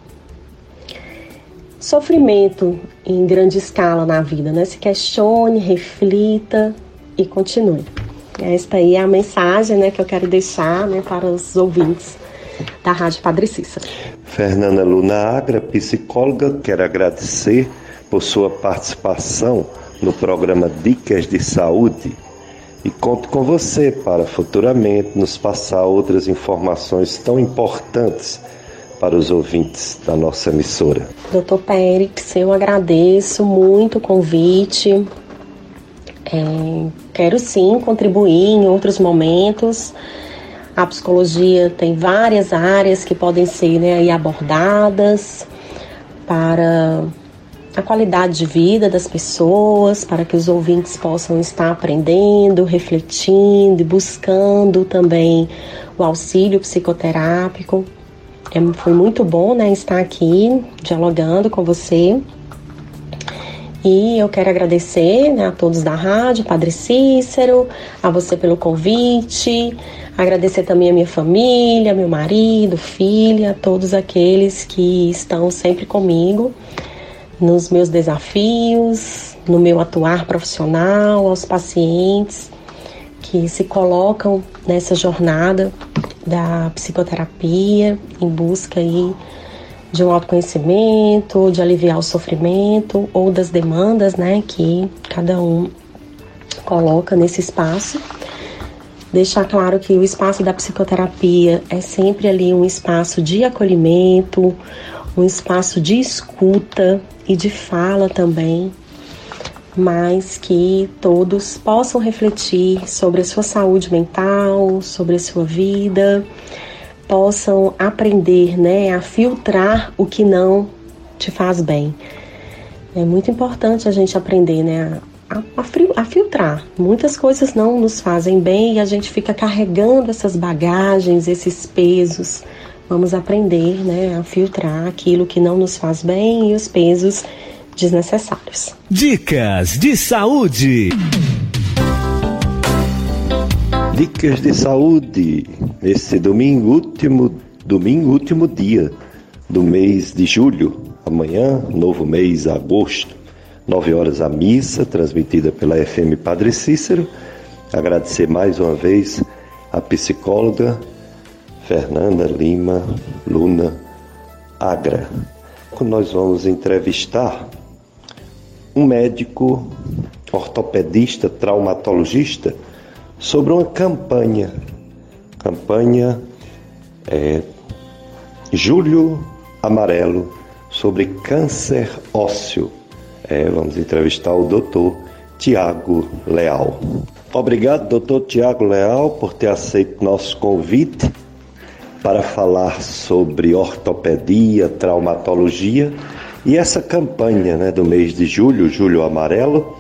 sofrimento em grande escala na vida, né? Se questione, reflita e continue. Esta aí é a mensagem, né, que eu quero deixar, né, para os ouvintes da Rádio Padre Cícero. Fernanda Luna Agra, psicóloga, quero agradecer por sua participação no programa Dicas de Saúde e conto com você para futuramente nos passar outras informações tão importantes para os ouvintes da nossa emissora. Doutor Périx, eu agradeço muito o convite. É, quero sim contribuir em outros momentos. A psicologia tem várias áreas que podem ser né, abordadas para a qualidade de vida das pessoas, para que os ouvintes possam estar aprendendo, refletindo e buscando também o auxílio psicoterápico. É, foi muito bom né, estar aqui dialogando com você. E eu quero agradecer né, a todos da rádio, Padre Cícero, a você pelo convite, agradecer também a minha família, meu marido, filha, todos aqueles que estão sempre comigo nos meus desafios, no meu atuar profissional, aos pacientes que se colocam nessa jornada da psicoterapia em busca aí de um autoconhecimento, de aliviar o sofrimento ou das demandas, né, que cada um coloca nesse espaço. Deixar claro que o espaço da psicoterapia é sempre ali um espaço de acolhimento, um espaço de escuta e de fala também, mas que todos possam refletir sobre a sua saúde mental, sobre a sua vida, possam aprender né, a filtrar o que não te faz bem. É muito importante a gente aprender né, a, a, a, filtrar. Muitas coisas não nos fazem bem e a gente fica carregando essas bagagens, esses pesos Vamos aprender né, a filtrar aquilo que não nos faz bem e os pesos desnecessários. Dicas de saúde. Dicas de saúde. Esse domingo último, domingo último dia do mês de julho. Amanhã, novo mês, agosto, 9 horas a missa, transmitida pela FM Padre Cícero. Agradecer mais uma vez a psicóloga Fernanda Lima Luna Agra. Nós vamos entrevistar um médico ortopedista, traumatologista, sobre uma campanha, campanha é, Julho Amarelo sobre câncer ósseo. É, vamos entrevistar o doutor Tiago Leal. Obrigado, doutor Tiago Leal, por ter aceito nosso convite para falar sobre ortopedia, traumatologia e essa campanha né, do mês de julho, Julho Amarelo,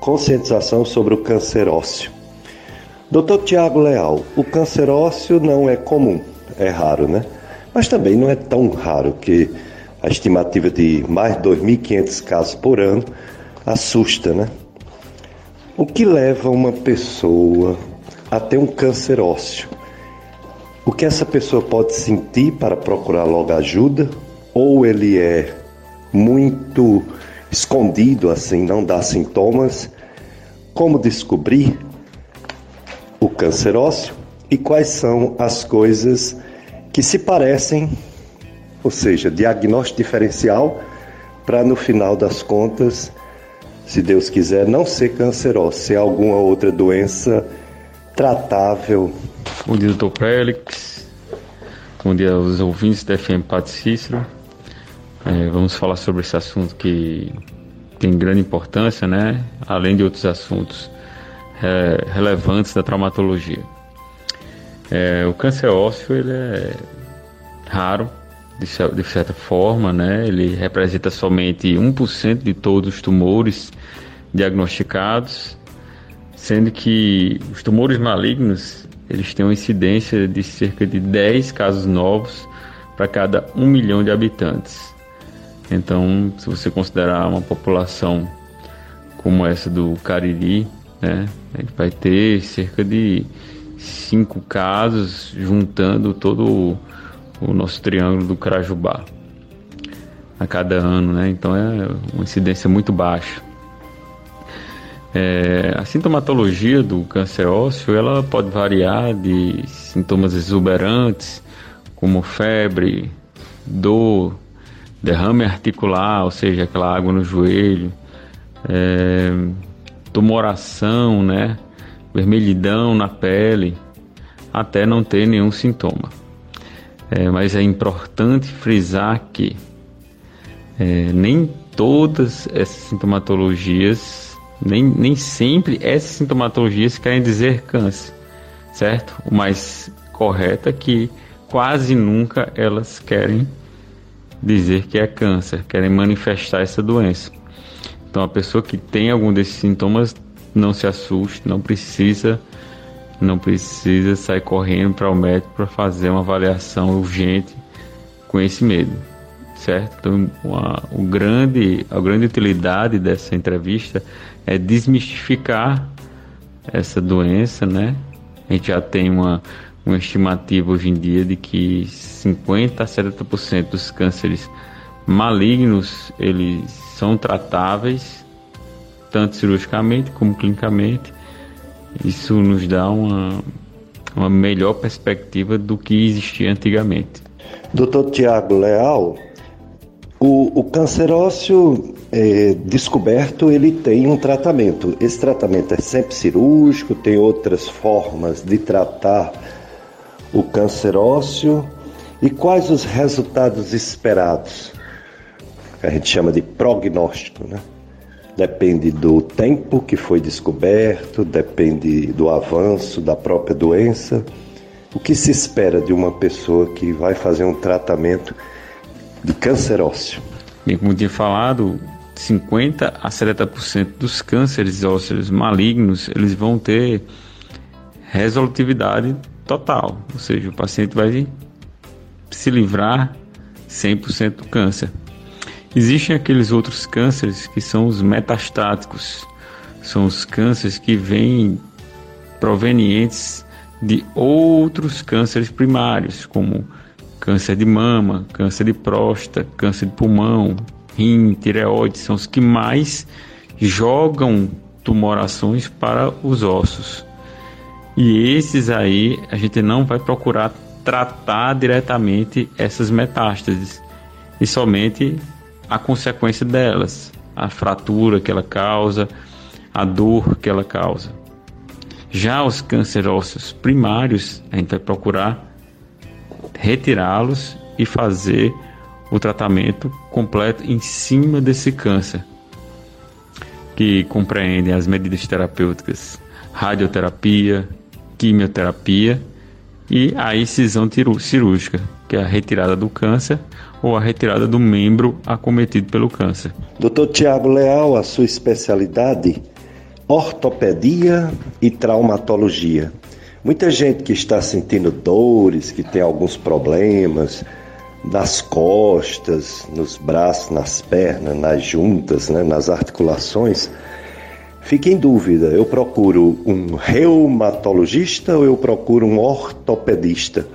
conscientização sobre o câncer ósseo. Doutor Tiago Leal, o câncer ósseo não é comum, é raro, né? Mas também não é tão raro que a estimativa de mais de 2.500 casos por ano assusta, né? O que leva uma pessoa a ter um câncer ósseo? O que essa pessoa pode sentir para procurar logo ajuda? Ou ele é muito escondido, assim, não dá sintomas? Como descobrir o câncer ósseo e quais são as coisas que se parecem, ou seja, diagnóstico diferencial, para no final das contas, se Deus quiser, não ser câncer ósseo, ser alguma outra doença tratável Bom dia, doutor Félix. Bom dia aos ouvintes da FM Padre Cícero. É, vamos falar sobre esse assunto que tem grande importância, né? Além de outros assuntos é, relevantes da traumatologia. É, o câncer ósseo ele é raro, de, de certa forma, né? Ele representa somente 1% de todos os tumores diagnosticados, sendo que os tumores malignos eles têm uma incidência de cerca de 10 casos novos para cada 1 milhão de habitantes. Então, se você considerar uma população como essa do Cariri, né, vai ter cerca de 5 casos juntando todo o, o nosso triângulo do Carajubá a cada ano, né? Então é uma incidência muito baixa. É, a sintomatologia do câncer ósseo ela pode variar de sintomas exuberantes, como febre, dor, derrame articular, ou seja, aquela água no joelho, é, tumoração, né, vermelhidão na pele, até não ter nenhum sintoma. É, mas é importante frisar que é, nem todas essas sintomatologias nem, nem sempre essas sintomatologias querem dizer câncer, certo? O mais correto é que quase nunca elas querem dizer que é câncer, querem manifestar essa doença. Então, a pessoa que tem algum desses sintomas não se assuste, não precisa não precisa sair correndo para o médico para fazer uma avaliação urgente com esse medo, certo? Então, o grande, a grande utilidade dessa entrevista é desmistificar essa doença, né? A gente já tem uma, uma estimativa hoje em dia de que 50 a 70% dos cânceres malignos eles são tratáveis tanto cirurgicamente como clinicamente. Isso nos dá uma, uma melhor perspectiva do que existia antigamente. Doutor Tiago Leal, o, o câncer ósseo é, descoberto, ele tem um tratamento. Esse tratamento é sempre cirúrgico, tem outras formas de tratar o câncer ósseo. E quais os resultados esperados? A gente chama de prognóstico, né? Depende do tempo que foi descoberto, depende do avanço da própria doença. O que se espera de uma pessoa que vai fazer um tratamento de câncer ósseo? Bem, como tinha falado, 50 a 70% dos cânceres ósseos malignos, eles vão ter resolutividade total, ou seja, o paciente vai se livrar 100% do câncer. Existem aqueles outros cânceres que são os metastáticos, são os cânceres que vêm provenientes de outros cânceres primários, como câncer de mama, câncer de próstata, câncer de pulmão, rim, tireoide, são os que mais jogam tumorações para os ossos. E esses aí a gente não vai procurar tratar diretamente essas metástases e somente a consequência delas, a fratura que ela causa, a dor que ela causa. Já os câncer ósseos primários, a gente vai procurar retirá-los e fazer o tratamento completo em cima desse câncer, que compreendem as medidas terapêuticas, radioterapia, quimioterapia e a incisão cirúrgica, que é a retirada do câncer ou a retirada do membro acometido pelo câncer. Dr. Tiago Leal, a sua especialidade ortopedia e traumatologia. Muita gente que está sentindo dores, que tem alguns problemas nas costas, nos braços, nas pernas, nas juntas, né, nas articulações, fica em dúvida: eu procuro um reumatologista ou eu procuro um ortopedista?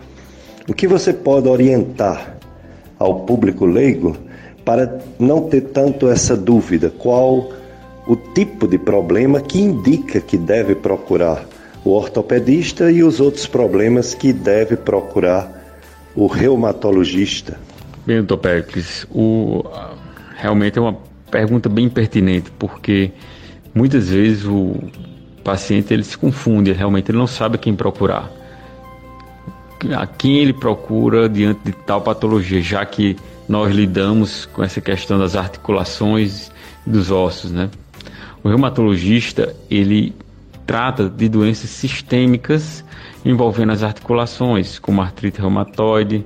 O que você pode orientar ao público leigo para não ter tanto essa dúvida? Qual o tipo de problema que indica que deve procurar o ortopedista e os outros problemas que deve procurar o reumatologista? Bem, doutor Pericles, o, realmente é uma pergunta bem pertinente, porque muitas vezes o paciente ele se confunde, realmente ele não sabe quem procurar. A quem ele procura diante de tal patologia, já que nós lidamos com essa questão das articulações e dos ossos, né? O reumatologista, ele trata de doenças sistêmicas envolvendo as articulações, como artrite reumatoide,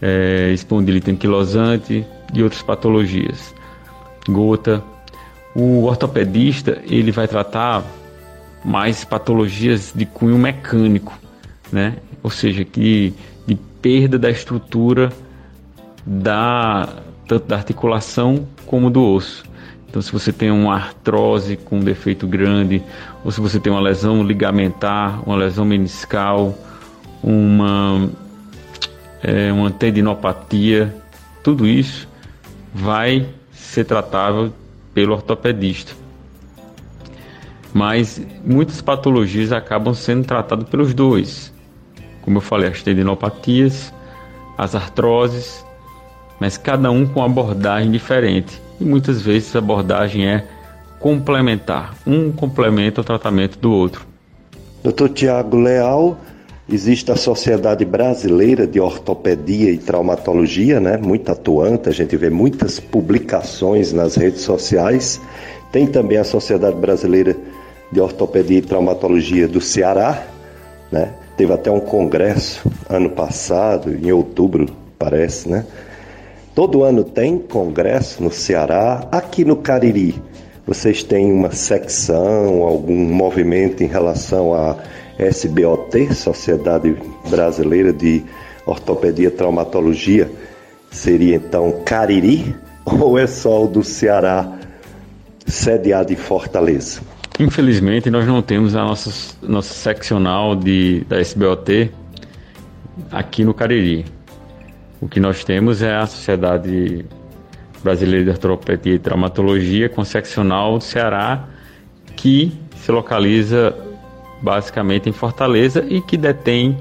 é, espondilite anquilosante e outras patologias. Gota. O ortopedista, ele vai tratar mais patologias de cunho mecânico, né? Ou seja, que de perda da estrutura da tanto da articulação como do osso. Então, se você tem uma artrose com um defeito grande, ou se você tem uma lesão ligamentar, uma lesão meniscal, uma, é, uma tendinopatia, tudo isso vai ser tratável pelo ortopedista. Mas muitas patologias acabam sendo tratadas pelos dois. Como eu falei, as tendinopatias, as artroses, mas cada um com abordagem diferente e muitas vezes a abordagem é complementar, um complementa o tratamento do outro. Dr. Tiago Leal, existe a Sociedade Brasileira de Ortopedia e Traumatologia, né? Muito atuante, a gente vê muitas publicações nas redes sociais. Tem também a Sociedade Brasileira de Ortopedia e Traumatologia do Ceará, né? Teve até um congresso ano passado, em outubro, parece, né? Todo ano tem congresso no Ceará, aqui no Cariri. Vocês têm uma secção, algum movimento em relação à SBOT, Sociedade Brasileira de Ortopedia e Traumatologia? Seria então Cariri <laughs> ou é só o do Ceará, sediado em Fortaleza? Infelizmente, nós não temos a nossa, nossa seccional de, da SBOT aqui no Cariri. O que nós temos é a Sociedade Brasileira de Ortopedia e Traumatologia com seccional do Ceará, que se localiza basicamente em Fortaleza e que detém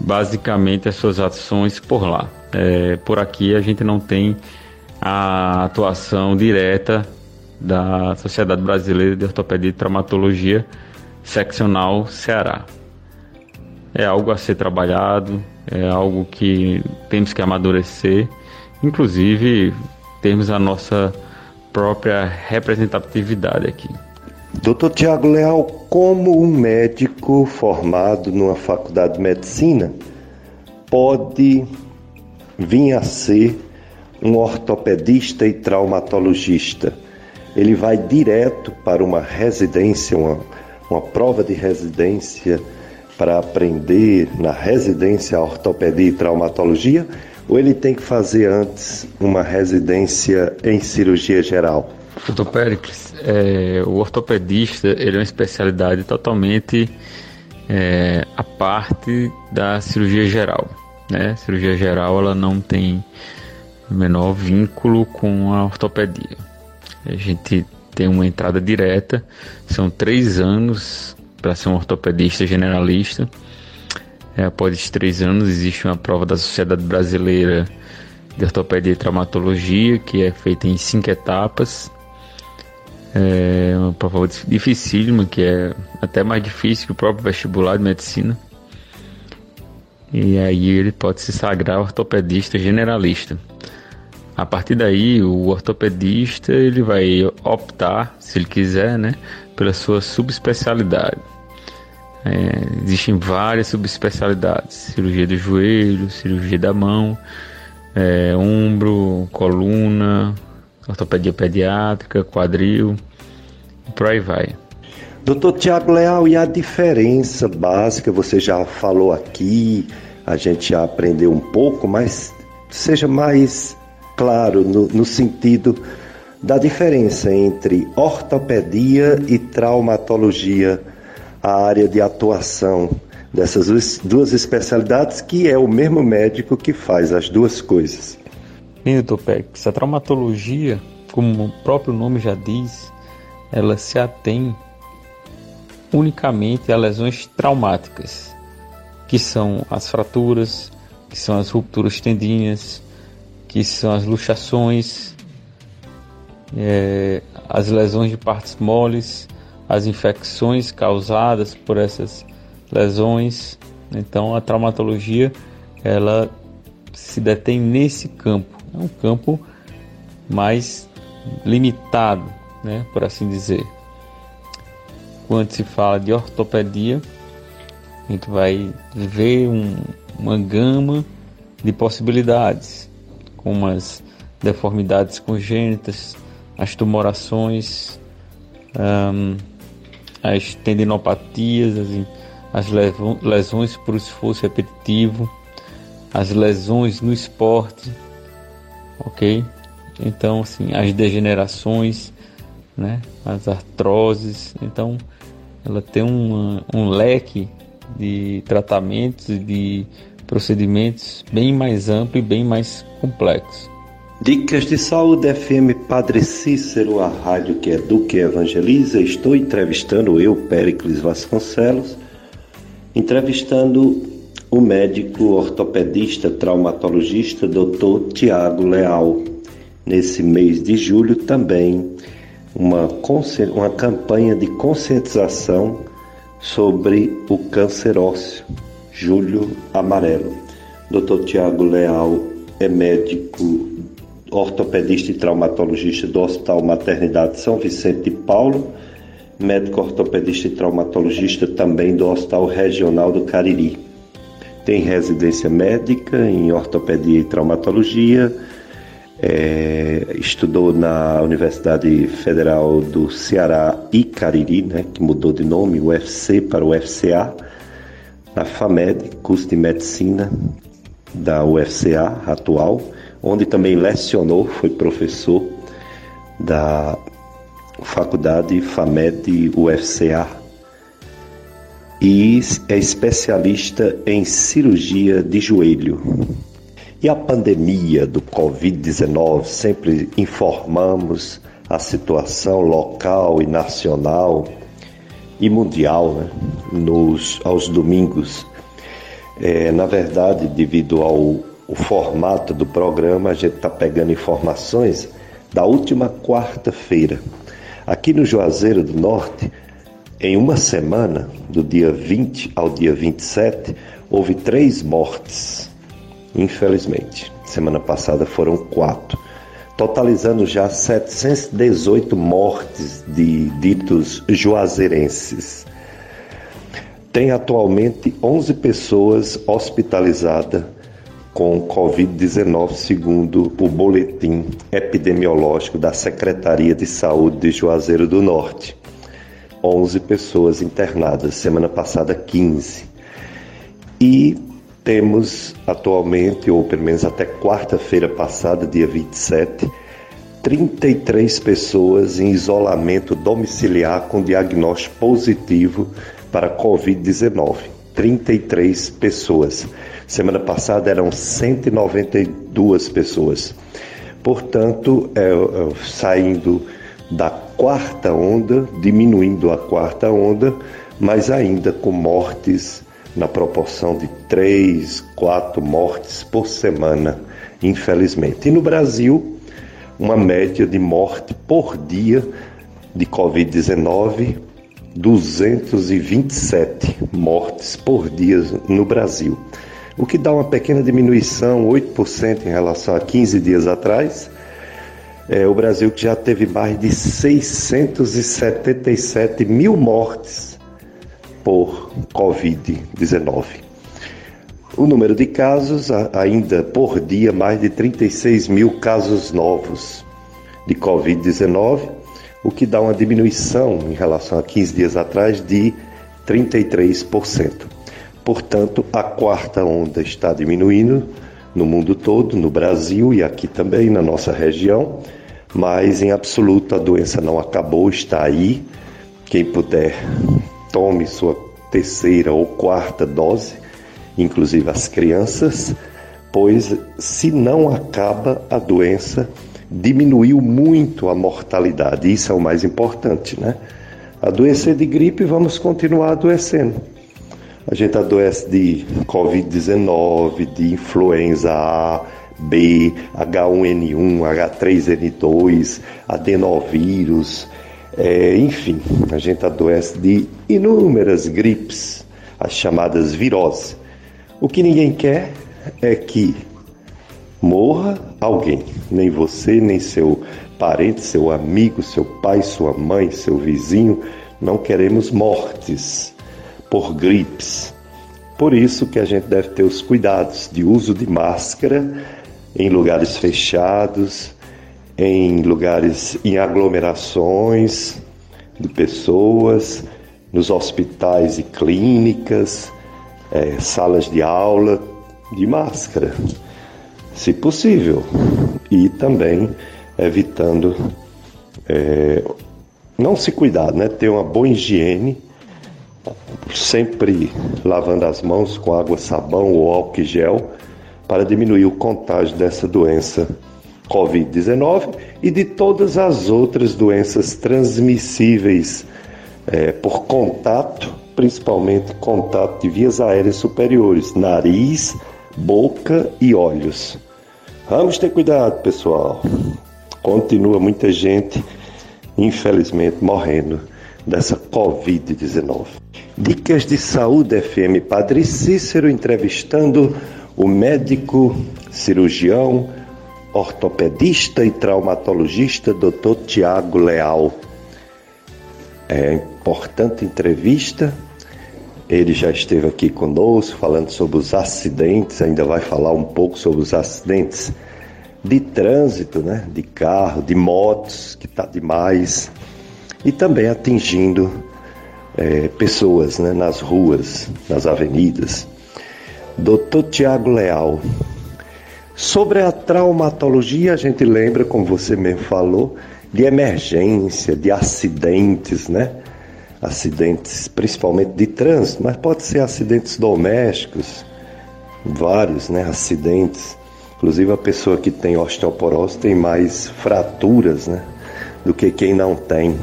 basicamente as suas ações por lá. É, por aqui a gente não tem a atuação direta da Sociedade Brasileira de Ortopedia e Traumatologia seccional Ceará. É algo a ser trabalhado, é algo que temos que amadurecer, inclusive temos a nossa própria representatividade aqui. Doutor Tiago Leal, como um médico formado numa faculdade de medicina pode vir a ser um ortopedista e traumatologista? Ele vai direto para uma residência, uma, uma prova de residência para aprender na residência ortopedia e traumatologia ou ele tem que fazer antes uma residência em cirurgia geral? Doutor Péricles, é, o ortopedista ele é uma especialidade totalmente é, a parte da cirurgia geral. né? A cirurgia geral ela não tem o menor vínculo com a ortopedia. A gente tem uma entrada direta, são três anos para ser um ortopedista generalista. É, após esses três anos, existe uma prova da Sociedade Brasileira de Ortopedia e Traumatologia, que é feita em cinco etapas. É uma prova dificílima, que é até mais difícil que o próprio vestibular de medicina. E aí ele pode se sagrar ortopedista generalista. A partir daí, o ortopedista ele vai optar, se ele quiser, né, pela sua subespecialidade. É, existem várias subespecialidades: cirurgia do joelho, cirurgia da mão, é, ombro, coluna, ortopedia pediátrica, quadril, e por aí vai. Doutor Tiago Leal, e a diferença básica, você já falou aqui, a gente já aprendeu um pouco, mas seja mais claro no, no sentido da diferença entre ortopedia e traumatologia, a área de atuação dessas duas especialidades, que é o mesmo médico que faz as duas coisas. Bem, doutor Pex, a traumatologia, como o próprio nome já diz, ela se atém unicamente a lesões traumáticas, que são as fraturas, que são as rupturas tendíneas, que são as luxações, é, as lesões de partes moles, as infecções causadas por essas lesões. Então a traumatologia ela se detém nesse campo, é um campo mais limitado, né, por assim dizer. Quando se fala de ortopedia, a gente vai ver um, uma gama de possibilidades como as deformidades congênitas, as tumorações, um, as tendinopatias, as, as lesões por esforço repetitivo, as lesões no esporte, ok? Então, assim, as degenerações, né? As artroses, então ela tem uma, um leque de tratamentos e de procedimentos bem mais amplo e bem mais complexo. Dicas de Saúde FM Padre Cícero, a rádio que educa e evangeliza. Estou entrevistando eu, Péricles Vasconcelos, entrevistando o médico ortopedista traumatologista Dr. Tiago Leal. Nesse mês de julho também uma, uma campanha de conscientização sobre o câncer ósseo Júlio Amarelo. Dr. Tiago Leal é médico ortopedista e traumatologista do Hospital Maternidade São Vicente de Paulo, médico ortopedista e traumatologista também do Hospital Regional do Cariri. Tem residência médica em ortopedia e traumatologia, é, estudou na Universidade Federal do Ceará e Cariri, né, que mudou de nome, UFC para UFCA na FAMED, curso de medicina da UFCA atual, onde também lecionou, foi professor da faculdade FAMED UFCA e é especialista em cirurgia de joelho. E a pandemia do Covid-19, sempre informamos a situação local e nacional e mundial né, nos, aos domingos. É, na verdade, devido ao formato do programa, a gente está pegando informações da última quarta-feira. Aqui no Juazeiro do Norte, em uma semana, do dia 20 ao dia 27, houve três mortes, infelizmente. Semana passada foram quatro totalizando já 718 mortes de ditos juazeirenses. Tem atualmente 11 pessoas hospitalizadas com Covid-19, segundo o boletim epidemiológico da Secretaria de Saúde de Juazeiro do Norte. 11 pessoas internadas, semana passada 15. E temos atualmente, ou pelo menos até quarta-feira passada, dia 27, 33 pessoas em isolamento domiciliar com diagnóstico positivo para Covid-19. 33 pessoas. Semana passada eram 192 pessoas. Portanto, é, é, saindo da quarta onda, diminuindo a quarta onda, mas ainda com mortes na proporção de 3, 4 mortes por semana, infelizmente. E no Brasil, uma média de morte por dia de Covid-19, 227 mortes por dia no Brasil, o que dá uma pequena diminuição, 8% em relação a 15 dias atrás. É, o Brasil que já teve mais de 677 mil mortes por Covid-19. O número de casos, ainda por dia, mais de 36 mil casos novos de Covid-19, o que dá uma diminuição em relação a 15 dias atrás de 33%. Portanto, a quarta onda está diminuindo no mundo todo, no Brasil e aqui também na nossa região, mas em absoluto a doença não acabou, está aí. Quem puder, tome sua terceira ou quarta dose, inclusive as crianças, pois se não acaba a doença, diminuiu muito a mortalidade. Isso é o mais importante, né? Adoecer de gripe, vamos continuar adoecendo. A gente adoece de Covid-19, de influenza A, B, H1N1, H3N2, adenovírus, é, enfim, a gente adoece de inúmeras gripes, as chamadas viroses. O que ninguém quer é que morra alguém, nem você, nem seu parente, seu amigo, seu pai, sua mãe, seu vizinho. Não queremos mortes por gripes. Por isso que a gente deve ter os cuidados de uso de máscara em lugares fechados, em lugares em aglomerações de pessoas, nos hospitais e clínicas, é, salas de aula, de máscara, se possível, e também evitando é, não se cuidar, né? Ter uma boa higiene sempre lavando as mãos com água, sabão ou álcool gel para diminuir o contágio dessa doença Covid-19 e de todas as outras doenças transmissíveis é, por contato, principalmente contato de vias aéreas superiores, nariz, boca e olhos. Vamos ter cuidado, pessoal. Continua muita gente, infelizmente, morrendo dessa Covid-19. Dicas de Saúde FM Padre Cícero entrevistando o médico, cirurgião, ortopedista e traumatologista Dr. Tiago Leal. É importante entrevista. Ele já esteve aqui conosco falando sobre os acidentes, ainda vai falar um pouco sobre os acidentes de trânsito, né? De carro, de motos, que está demais, e também atingindo é, pessoas né, nas ruas, nas avenidas. Doutor Tiago Leal. Sobre a traumatologia, a gente lembra, como você mesmo falou, de emergência, de acidentes, né? Acidentes principalmente de trânsito, mas pode ser acidentes domésticos, vários, né? Acidentes. Inclusive a pessoa que tem osteoporose tem mais fraturas, né? Do que quem não tem.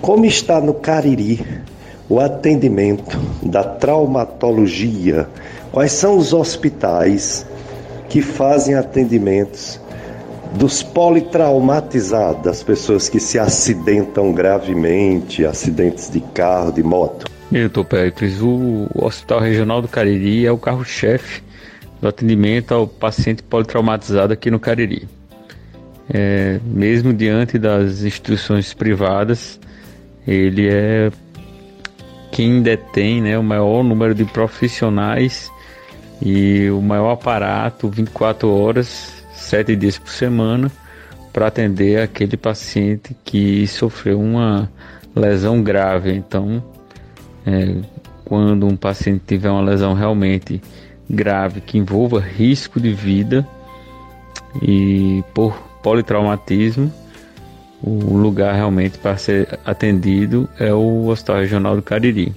Como está no Cariri o atendimento da traumatologia? Quais são os hospitais que fazem atendimentos dos politraumatizados, das pessoas que se acidentam gravemente, acidentes de carro, de moto? Milton Pérez, o Hospital Regional do Cariri é o carro-chefe do atendimento ao paciente politraumatizado aqui no Cariri. É, mesmo diante das instituições privadas, ele é quem detém né, o maior número de profissionais e o maior aparato 24 horas, 7 dias por semana, para atender aquele paciente que sofreu uma lesão grave. Então, é, quando um paciente tiver uma lesão realmente grave que envolva risco de vida e por politraumatismo, o lugar realmente para ser atendido é o Hospital Regional do Cariri.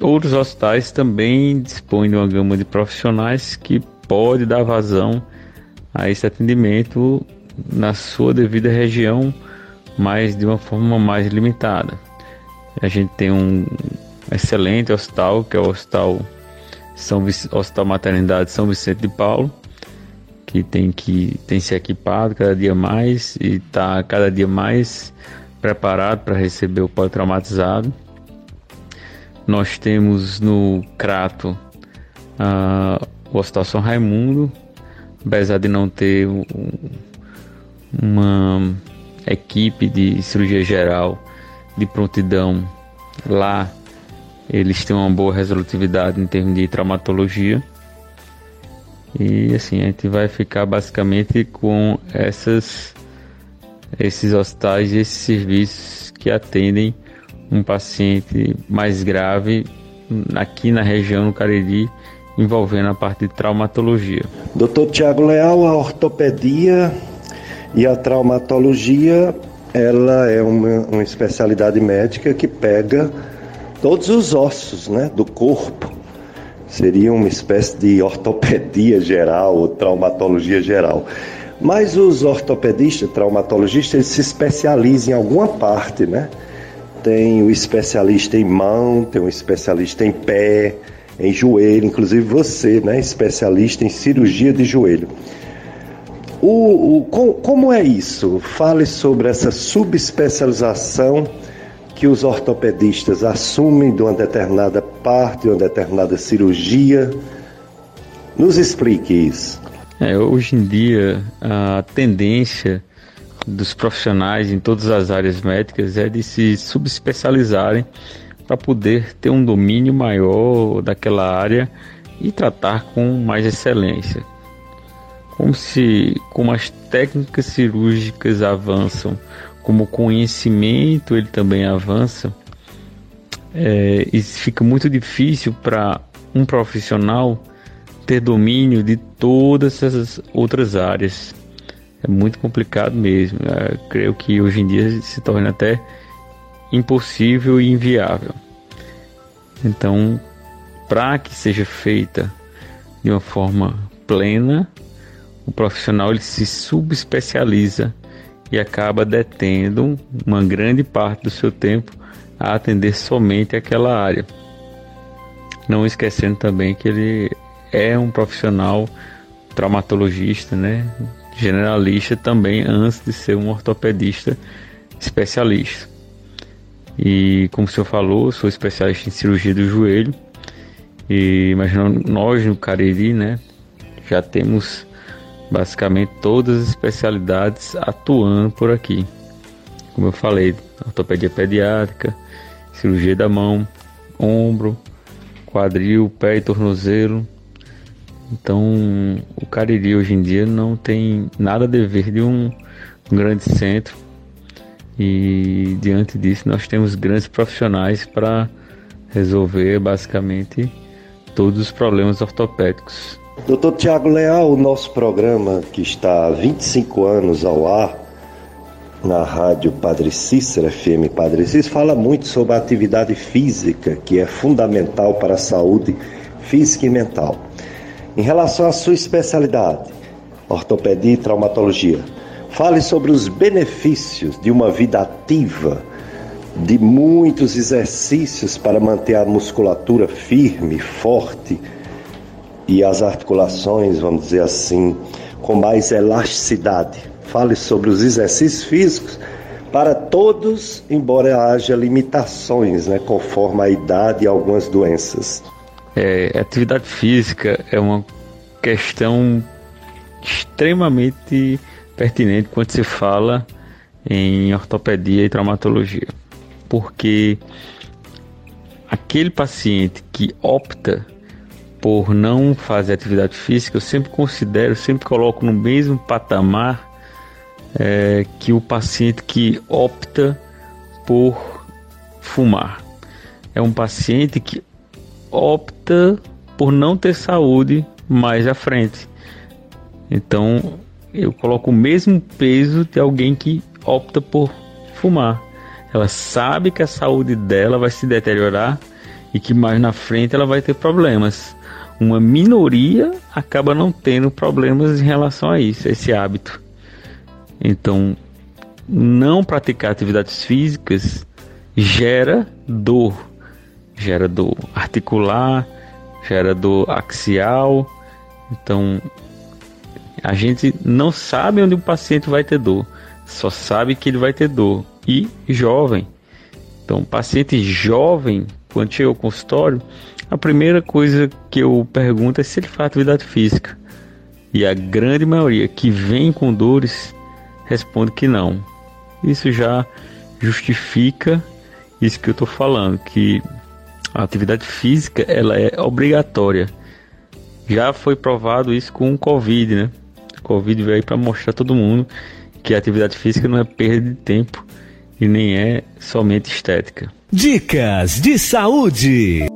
Outros hospitais também dispõem de uma gama de profissionais que pode dar vazão a esse atendimento na sua devida região, mas de uma forma mais limitada. A gente tem um excelente hospital, que é o Hospital, São hospital Maternidade São Vicente de Paulo, que tem que tem se equipado cada dia mais e está cada dia mais preparado para receber o pós-traumatizado. Nós temos no Crato uh, o Hospital São Raimundo, apesar de não ter um, uma equipe de cirurgia geral de prontidão lá, eles têm uma boa resolutividade em termos de traumatologia. E assim, a gente vai ficar basicamente com essas esses hospitais e esses serviços que atendem um paciente mais grave aqui na região do Cariri, envolvendo a parte de traumatologia. Doutor Tiago Leal, a ortopedia e a traumatologia, ela é uma, uma especialidade médica que pega todos os ossos né, do corpo. Seria uma espécie de ortopedia geral ou traumatologia geral. Mas os ortopedistas, traumatologistas, eles se especializam em alguma parte, né? Tem o especialista em mão, tem um especialista em pé, em joelho, inclusive você, né, especialista em cirurgia de joelho. O, o, com, como é isso? Fale sobre essa subespecialização que os ortopedistas assumem de uma determinada parte, de uma determinada cirurgia. Nos explique isso. É, hoje em dia, a tendência dos profissionais em todas as áreas médicas é de se subespecializarem para poder ter um domínio maior daquela área e tratar com mais excelência. Como se como as técnicas cirúrgicas avançam, como o conhecimento ele também avança, é, fica muito difícil para um profissional ter domínio de todas essas outras áreas é muito complicado mesmo. É, creio que hoje em dia se torna até impossível e inviável. Então, para que seja feita de uma forma plena, o profissional ele se subespecializa e acaba detendo uma grande parte do seu tempo a atender somente aquela área. Não esquecendo também que ele é um profissional traumatologista, né? Generalista também antes de ser um ortopedista especialista. E como o senhor falou, sou especialista em cirurgia do joelho. E mas nós no Cariri, né, já temos basicamente todas as especialidades atuando por aqui. Como eu falei, ortopedia pediátrica, cirurgia da mão, ombro, quadril, pé e tornozelo, então, o Cariri hoje em dia não tem nada a dever de um, grande centro. E diante disso, nós temos grandes profissionais para resolver basicamente todos os problemas ortopédicos. Doutor Tiago Leal, o nosso programa que está há 25 anos ao ar na rádio Padre Cícero, FM Padre Cícero, fala muito sobre a atividade física, que é fundamental para a saúde física e mental. Em relação à sua especialidade, ortopedia e traumatologia, fale sobre os benefícios de uma vida ativa, de muitos exercícios para manter a musculatura firme, forte e as articulações, vamos dizer assim, com mais elasticidade. Fale sobre os exercícios físicos para todos, embora haja limitações, né, conforme a idade e algumas doenças. É, atividade física é uma questão extremamente pertinente quando se fala em ortopedia e traumatologia, porque aquele paciente que opta por não fazer atividade física, eu sempre considero, sempre coloco no mesmo patamar é, que o paciente que opta por fumar. É um paciente que opta por não ter saúde mais à frente. Então eu coloco o mesmo peso de alguém que opta por fumar. Ela sabe que a saúde dela vai se deteriorar e que mais na frente ela vai ter problemas. Uma minoria acaba não tendo problemas em relação a isso, a esse hábito. Então, não praticar atividades físicas gera dor, gera dor articular, gera dor axial. Então, a gente não sabe onde o paciente vai ter dor, só sabe que ele vai ter dor. E jovem. Então, paciente jovem, quando chega ao consultório, a primeira coisa que eu pergunto é se ele faz atividade física. E a grande maioria que vem com dores responde que não. Isso já justifica isso que eu estou falando, que a atividade física ela é obrigatória. Já foi provado isso com o Covid, né? O Covid veio para mostrar a todo mundo que a atividade física não é perda de tempo e nem é somente estética. Dicas de saúde.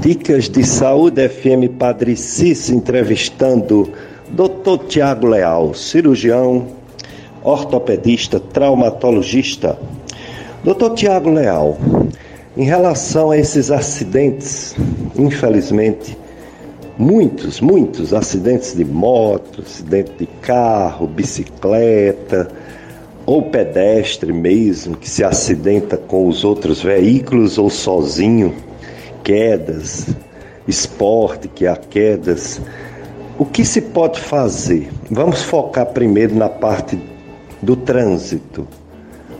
Dicas de saúde FM Padre Cis entrevistando Dr. Tiago Leal, cirurgião, ortopedista, traumatologista. Dr. Tiago Leal, em relação a esses acidentes, infelizmente, muitos, muitos acidentes de moto, acidente de carro, bicicleta ou pedestre mesmo que se acidenta com os outros veículos ou sozinho, quedas, esporte que há quedas. O que se pode fazer? Vamos focar primeiro na parte do trânsito.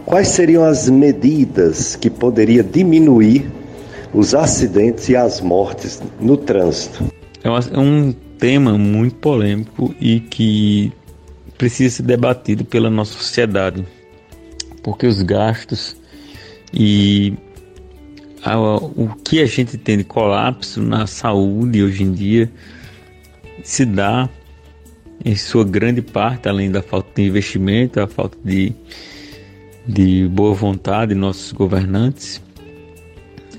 Quais seriam as medidas que poderia diminuir os acidentes e as mortes no trânsito? É um tema muito polêmico e que precisa ser debatido pela nossa sociedade, porque os gastos e o que a gente tem de colapso na saúde hoje em dia se dá em sua grande parte, além da falta de investimento, a falta de, de boa vontade de nossos governantes,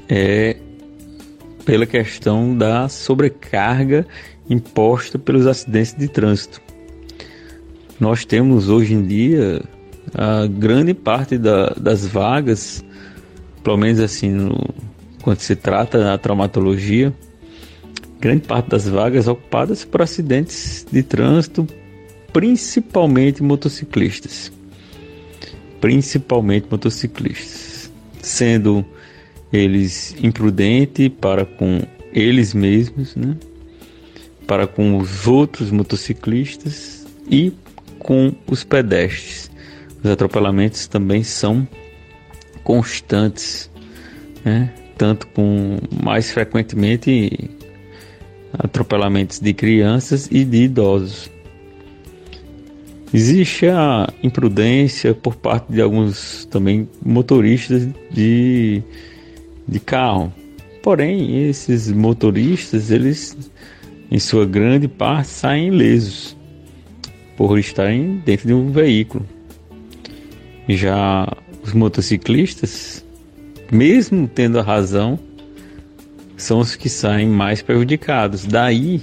é pela questão da sobrecarga imposta pelos acidentes de trânsito. Nós temos hoje em dia a grande parte da, das vagas, pelo menos assim, no, quando se trata da traumatologia, grande parte das vagas ocupadas por acidentes de trânsito, principalmente motociclistas. Principalmente motociclistas, sendo eles imprudentes para com eles mesmos, né? para com os outros motociclistas e com os pedestres. Os atropelamentos também são constantes, né? tanto com mais frequentemente atropelamentos de crianças e de idosos. Existe a imprudência por parte de alguns também motoristas de, de carro. Porém, esses motoristas, eles em sua grande parte saem ilesos por estarem dentro de um veículo. Já os motociclistas, mesmo tendo a razão, são os que saem mais prejudicados. Daí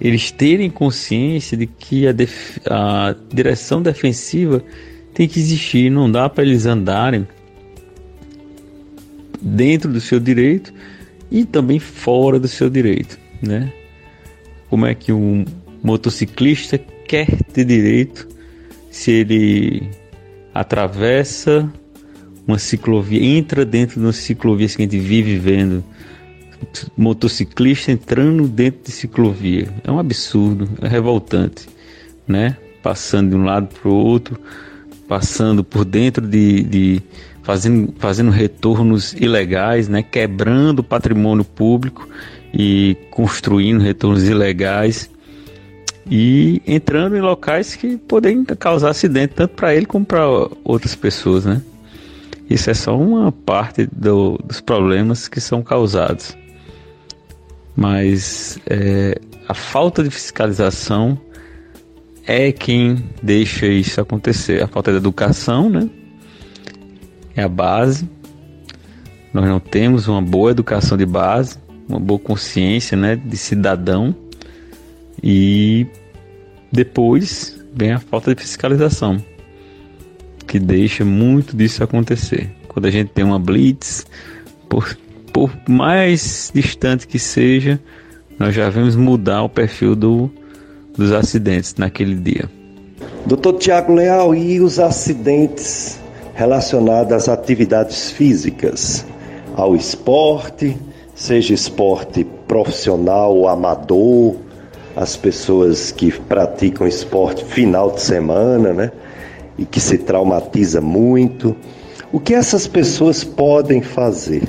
eles terem consciência de que a, def a direção defensiva tem que existir, não dá para eles andarem dentro do seu direito e também fora do seu direito, né? Como é que um motociclista quer ter direito se ele atravessa uma ciclovia, entra dentro de uma ciclovia que a gente vive vendo motociclista entrando dentro de ciclovia. É um absurdo, é revoltante, né? Passando de um lado para o outro, passando por dentro de, de fazendo, fazendo retornos ilegais, né? Quebrando o patrimônio público e construindo retornos ilegais e entrando em locais que podem causar acidente tanto para ele como para outras pessoas, né? Isso é só uma parte do, dos problemas que são causados mas é, a falta de fiscalização é quem deixa isso acontecer. A falta de educação, né? É a base. Nós não temos uma boa educação de base, uma boa consciência, né, de cidadão. E depois vem a falta de fiscalização, que deixa muito disso acontecer. quando a gente tem uma blitz, por, por mais distante que seja, nós já vamos mudar o perfil do, dos acidentes naquele dia. Doutor Tiago Leal, e os acidentes relacionados às atividades físicas, ao esporte, seja esporte profissional amador, as pessoas que praticam esporte final de semana, né? E que se traumatiza muito. O que essas pessoas podem fazer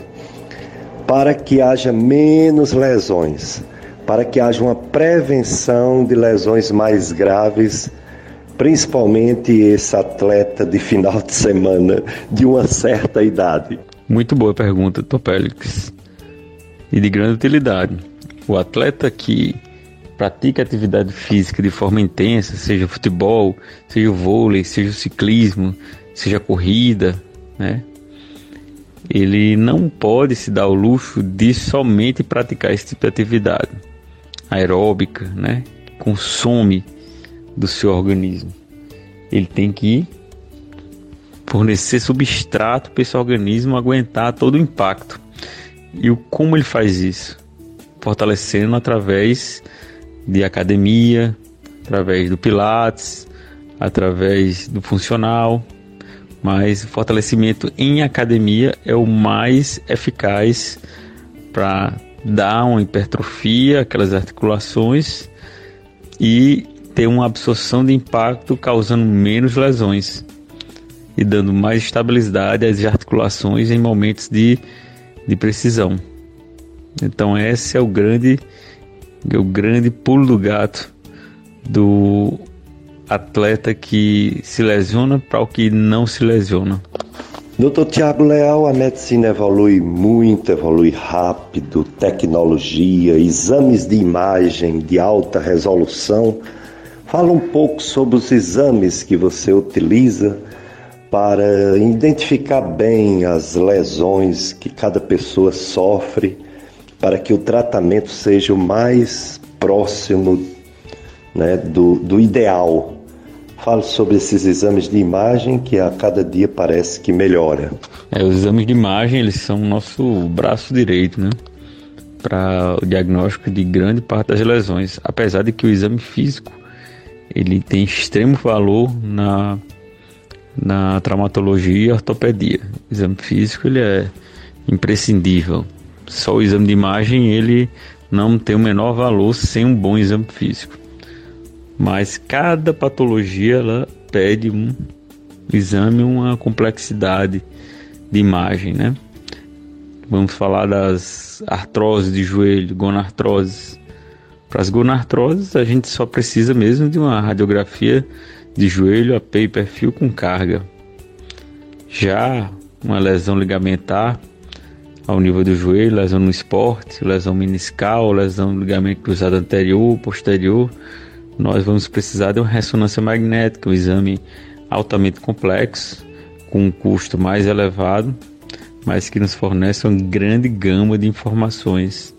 para que haja menos lesões, para que haja uma prevenção de lesões mais graves, principalmente esse atleta de final de semana de uma certa idade? Muito boa pergunta, Topélix. E de grande utilidade. O atleta que pratica atividade física de forma intensa, seja futebol, seja vôlei, seja ciclismo, seja corrida, né? Ele não pode se dar o luxo de somente praticar esse tipo de atividade aeróbica, né? Que consome do seu organismo. Ele tem que fornecer substrato para esse organismo aguentar todo o impacto. E o como ele faz isso? Fortalecendo através de academia, através do Pilates, através do funcional, mas fortalecimento em academia é o mais eficaz para dar uma hipertrofia àquelas articulações e ter uma absorção de impacto causando menos lesões e dando mais estabilidade às articulações em momentos de, de precisão. Então esse é o grande o grande pulo do gato do atleta que se lesiona para o que não se lesiona. Doutor Tiago Leal, a medicina evolui muito, evolui rápido, tecnologia, exames de imagem de alta resolução. Fala um pouco sobre os exames que você utiliza para identificar bem as lesões que cada pessoa sofre para que o tratamento seja o mais próximo né, do, do ideal. Falo sobre esses exames de imagem que a cada dia parece que melhora. É, os exames de imagem eles são o nosso braço direito, né? Para o diagnóstico de grande parte das lesões. Apesar de que o exame físico ele tem extremo valor na, na traumatologia e ortopedia. O exame físico ele é imprescindível só o exame de imagem ele não tem o menor valor sem um bom exame físico. Mas cada patologia ela pede um exame, uma complexidade de imagem, né? Vamos falar das artroses de joelho, gonartroses. Para as gonartroses, a gente só precisa mesmo de uma radiografia de joelho a pé e perfil com carga. Já uma lesão ligamentar, ao nível do joelho, lesão no esporte, lesão meniscal, lesão no ligamento cruzado anterior, posterior, nós vamos precisar de uma ressonância magnética, um exame altamente complexo, com um custo mais elevado, mas que nos fornece uma grande gama de informações.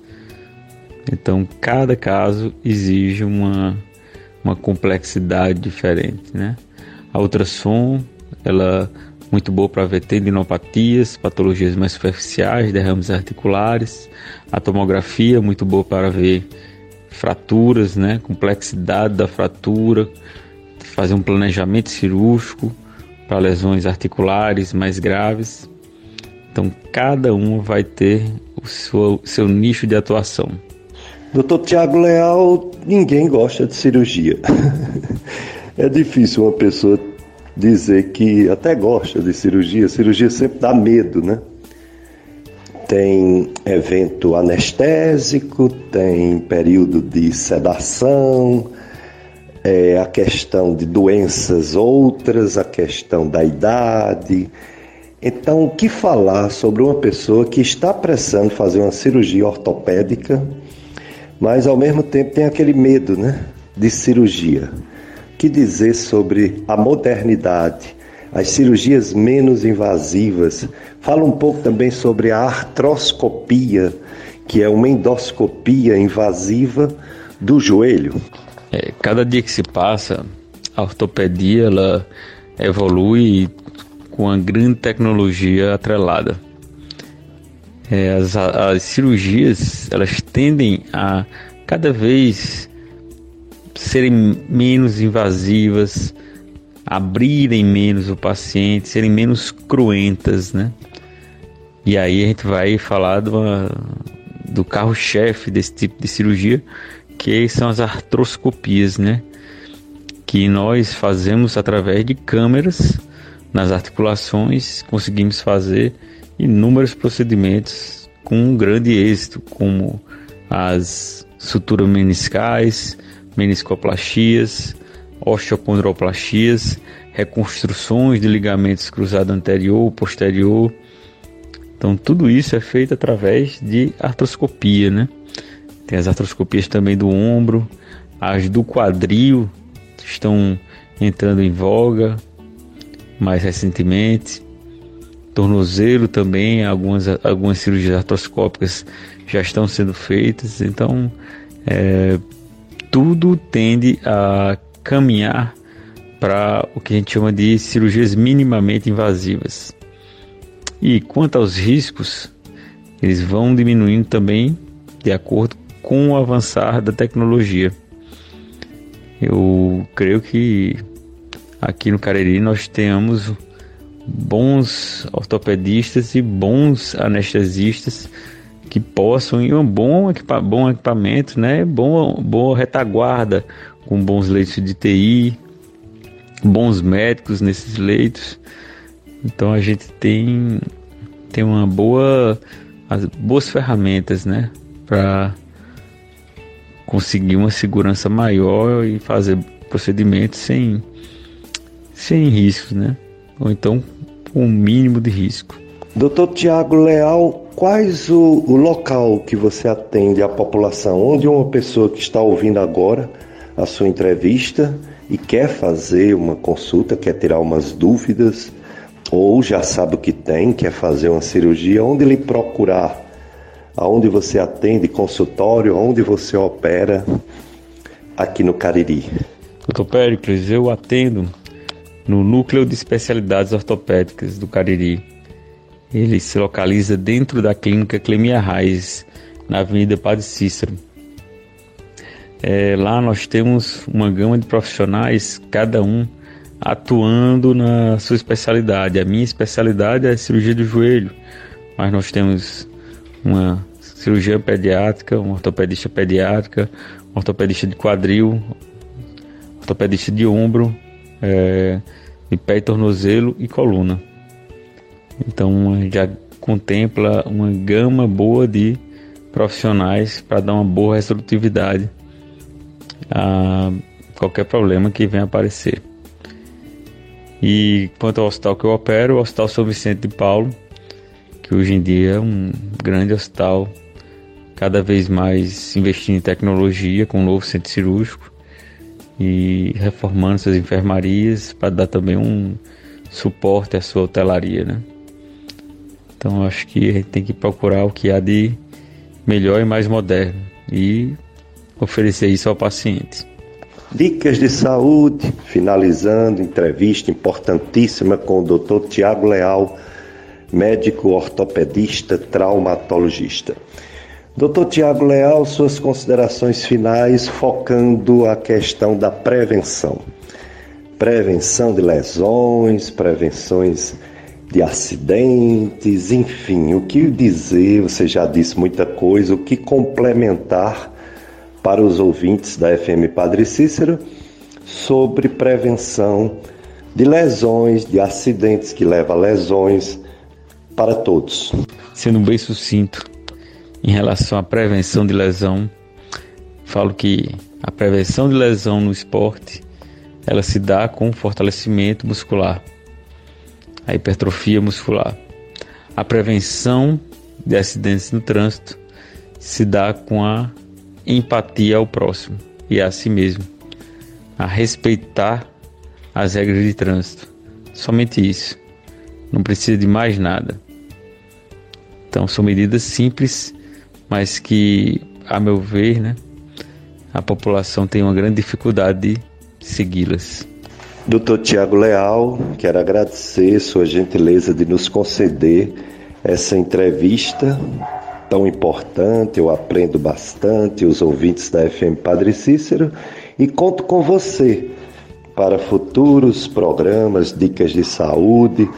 Então, cada caso exige uma, uma complexidade diferente, né? A ultrassom, ela muito boa para ver tendinopatias, patologias mais superficiais, derrames articulares. A tomografia, muito boa para ver fraturas, né, complexidade da fratura, fazer um planejamento cirúrgico para lesões articulares mais graves. Então, cada uma vai ter o seu, seu nicho de atuação. Doutor Tiago Leal, ninguém gosta de cirurgia. <laughs> é difícil uma pessoa dizer que até gosta de cirurgia, cirurgia sempre dá medo, né? Tem evento anestésico, tem período de sedação, é, a questão de doenças outras, a questão da idade. Então, o que falar sobre uma pessoa que está precisando fazer uma cirurgia ortopédica, mas ao mesmo tempo tem aquele medo, né, de cirurgia? que dizer sobre a modernidade, as cirurgias menos invasivas. Fala um pouco também sobre a artroscopia, que é uma endoscopia invasiva do joelho. É, cada dia que se passa, a ortopedia ela evolui com a grande tecnologia atrelada. É, as, as cirurgias elas tendem a cada vez serem menos invasivas, abrirem menos o paciente, serem menos cruentas, né? E aí a gente vai falar do, do carro-chefe desse tipo de cirurgia, que são as artroscopias, né? Que nós fazemos através de câmeras nas articulações, conseguimos fazer inúmeros procedimentos com grande êxito, como as suturas meniscais, meniscoplastias, osteocondroplastias, reconstruções de ligamentos cruzado anterior, posterior. Então tudo isso é feito através de artroscopia, né? Tem as artroscopias também do ombro, as do quadril estão entrando em voga mais recentemente. Tornozelo também, algumas, algumas cirurgias artroscópicas já estão sendo feitas. Então, é, tudo tende a caminhar para o que a gente chama de cirurgias minimamente invasivas. E quanto aos riscos, eles vão diminuindo também de acordo com o avançar da tecnologia. Eu creio que aqui no Cariri nós tenhamos bons ortopedistas e bons anestesistas que possam e um bom, equipa bom equipamento, né? Bom, boa retaguarda com bons leitos de TI, bons médicos nesses leitos. Então a gente tem tem uma boa as boas ferramentas, né, para conseguir uma segurança maior e fazer procedimentos sem sem riscos, né? Ou então com o mínimo de risco. Doutor Tiago Leal, quais o, o local que você atende a população? Onde uma pessoa que está ouvindo agora a sua entrevista e quer fazer uma consulta, quer tirar umas dúvidas, ou já sabe o que tem, quer fazer uma cirurgia, onde lhe procurar? Aonde você atende, consultório, onde você opera aqui no Cariri? Doutor Péricles, eu atendo no Núcleo de Especialidades Ortopédicas do Cariri ele se localiza dentro da clínica Clemia Reis, na Avenida Padre Cícero. É, lá nós temos uma gama de profissionais, cada um atuando na sua especialidade. A minha especialidade é cirurgia do joelho, mas nós temos uma cirurgia pediátrica, um ortopedista pediátrica, um ortopedista de quadril, ortopedista de ombro, é, de pé e tornozelo e coluna. Então já contempla uma gama boa de profissionais para dar uma boa resolutividade a qualquer problema que venha aparecer. E quanto ao hospital que eu opero, o Hospital São Vicente de Paulo, que hoje em dia é um grande hospital, cada vez mais investindo em tecnologia, com um novo centro cirúrgico e reformando suas enfermarias para dar também um suporte à sua hotelaria, né? Então acho que a gente tem que procurar o que há de melhor e mais moderno e oferecer isso ao paciente. Dicas de saúde, finalizando, entrevista importantíssima com o Dr. Tiago Leal, médico ortopedista, traumatologista. Dr. Tiago Leal, suas considerações finais focando a questão da prevenção. Prevenção de lesões, prevenções de acidentes, enfim, o que dizer, você já disse muita coisa, o que complementar para os ouvintes da FM Padre Cícero sobre prevenção de lesões, de acidentes que levam a lesões para todos. Sendo bem sucinto em relação à prevenção de lesão, falo que a prevenção de lesão no esporte ela se dá com fortalecimento muscular a hipertrofia muscular. A prevenção de acidentes no trânsito se dá com a empatia ao próximo e a si mesmo, a respeitar as regras de trânsito. Somente isso. Não precisa de mais nada. Então são medidas simples, mas que, a meu ver, né, a população tem uma grande dificuldade de segui-las. Doutor Tiago Leal, quero agradecer sua gentileza de nos conceder essa entrevista tão importante. Eu aprendo bastante, os ouvintes da FM Padre Cícero, e conto com você para futuros programas, dicas de saúde,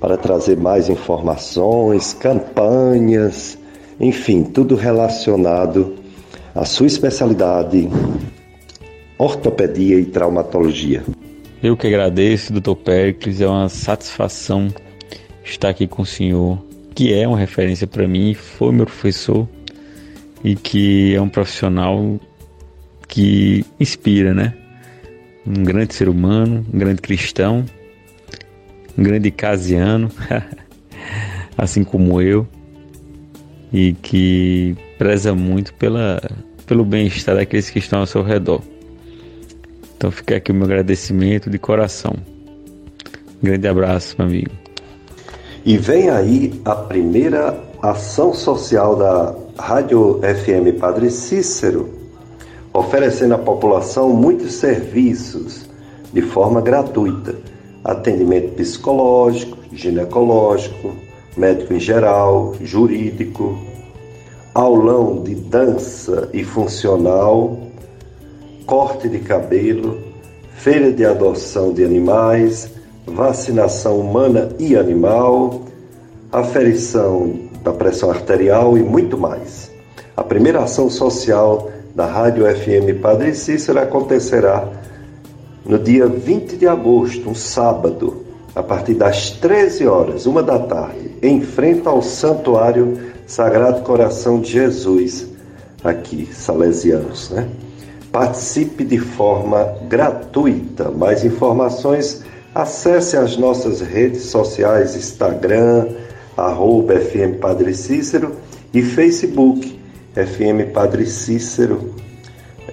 para trazer mais informações, campanhas, enfim, tudo relacionado à sua especialidade, ortopedia e traumatologia. Eu que agradeço, doutor Pericles, é uma satisfação estar aqui com o senhor, que é uma referência para mim, foi meu professor e que é um profissional que inspira, né? Um grande ser humano, um grande cristão, um grande casiano, <laughs> assim como eu, e que preza muito pela, pelo bem-estar daqueles que estão ao seu redor. Então fica aqui o meu agradecimento de coração. Grande abraço, meu amigo. E vem aí a primeira ação social da Rádio FM Padre Cícero, oferecendo à população muitos serviços de forma gratuita: atendimento psicológico, ginecológico, médico em geral, jurídico, aulão de dança e funcional corte de cabelo, feira de adoção de animais, vacinação humana e animal, aferição da pressão arterial e muito mais. A primeira ação social da Rádio FM Padre Cícero acontecerá no dia 20 de agosto, um sábado, a partir das 13 horas, uma da tarde, em frente ao Santuário Sagrado Coração de Jesus, aqui, salesianos, né? Participe de forma gratuita. Mais informações, acesse as nossas redes sociais, Instagram, arroba FM Padre Cícero e Facebook, FM Padre Cícero,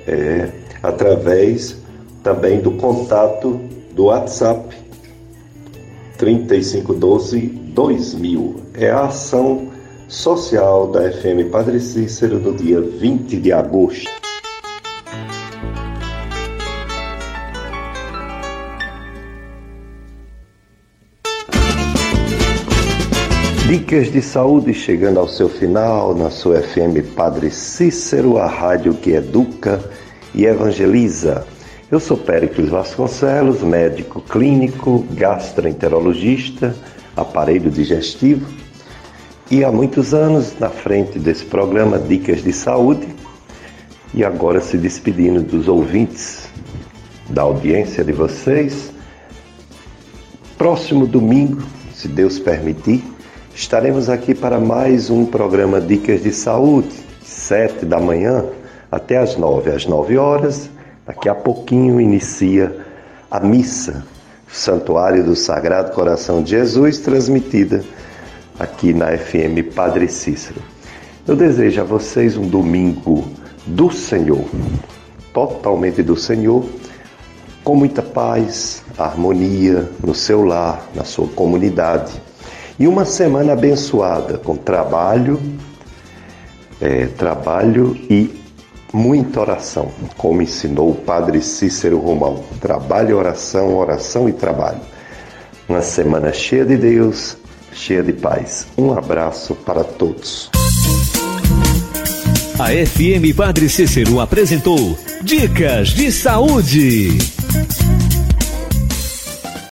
é, através também do contato do WhatsApp 3512 2000. É a ação social da FM Padre Cícero no dia 20 de agosto. Dicas de saúde chegando ao seu final na sua FM Padre Cícero, a rádio que educa e evangeliza. Eu sou Péricles Vasconcelos, médico clínico, gastroenterologista, aparelho digestivo e há muitos anos na frente desse programa Dicas de Saúde e agora se despedindo dos ouvintes, da audiência de vocês. Próximo domingo, se Deus permitir, Estaremos aqui para mais um programa Dicas de Saúde, sete da manhã até as nove. Às nove horas, daqui a pouquinho inicia a missa, Santuário do Sagrado Coração de Jesus, transmitida aqui na FM Padre Cícero. Eu desejo a vocês um domingo do Senhor, totalmente do Senhor, com muita paz, harmonia no seu lar, na sua comunidade e uma semana abençoada com trabalho, é, trabalho e muita oração, como ensinou o Padre Cícero Romão. Trabalho, oração, oração e trabalho. Uma semana cheia de Deus, cheia de paz. Um abraço para todos. A FM Padre Cícero apresentou Dicas de Saúde.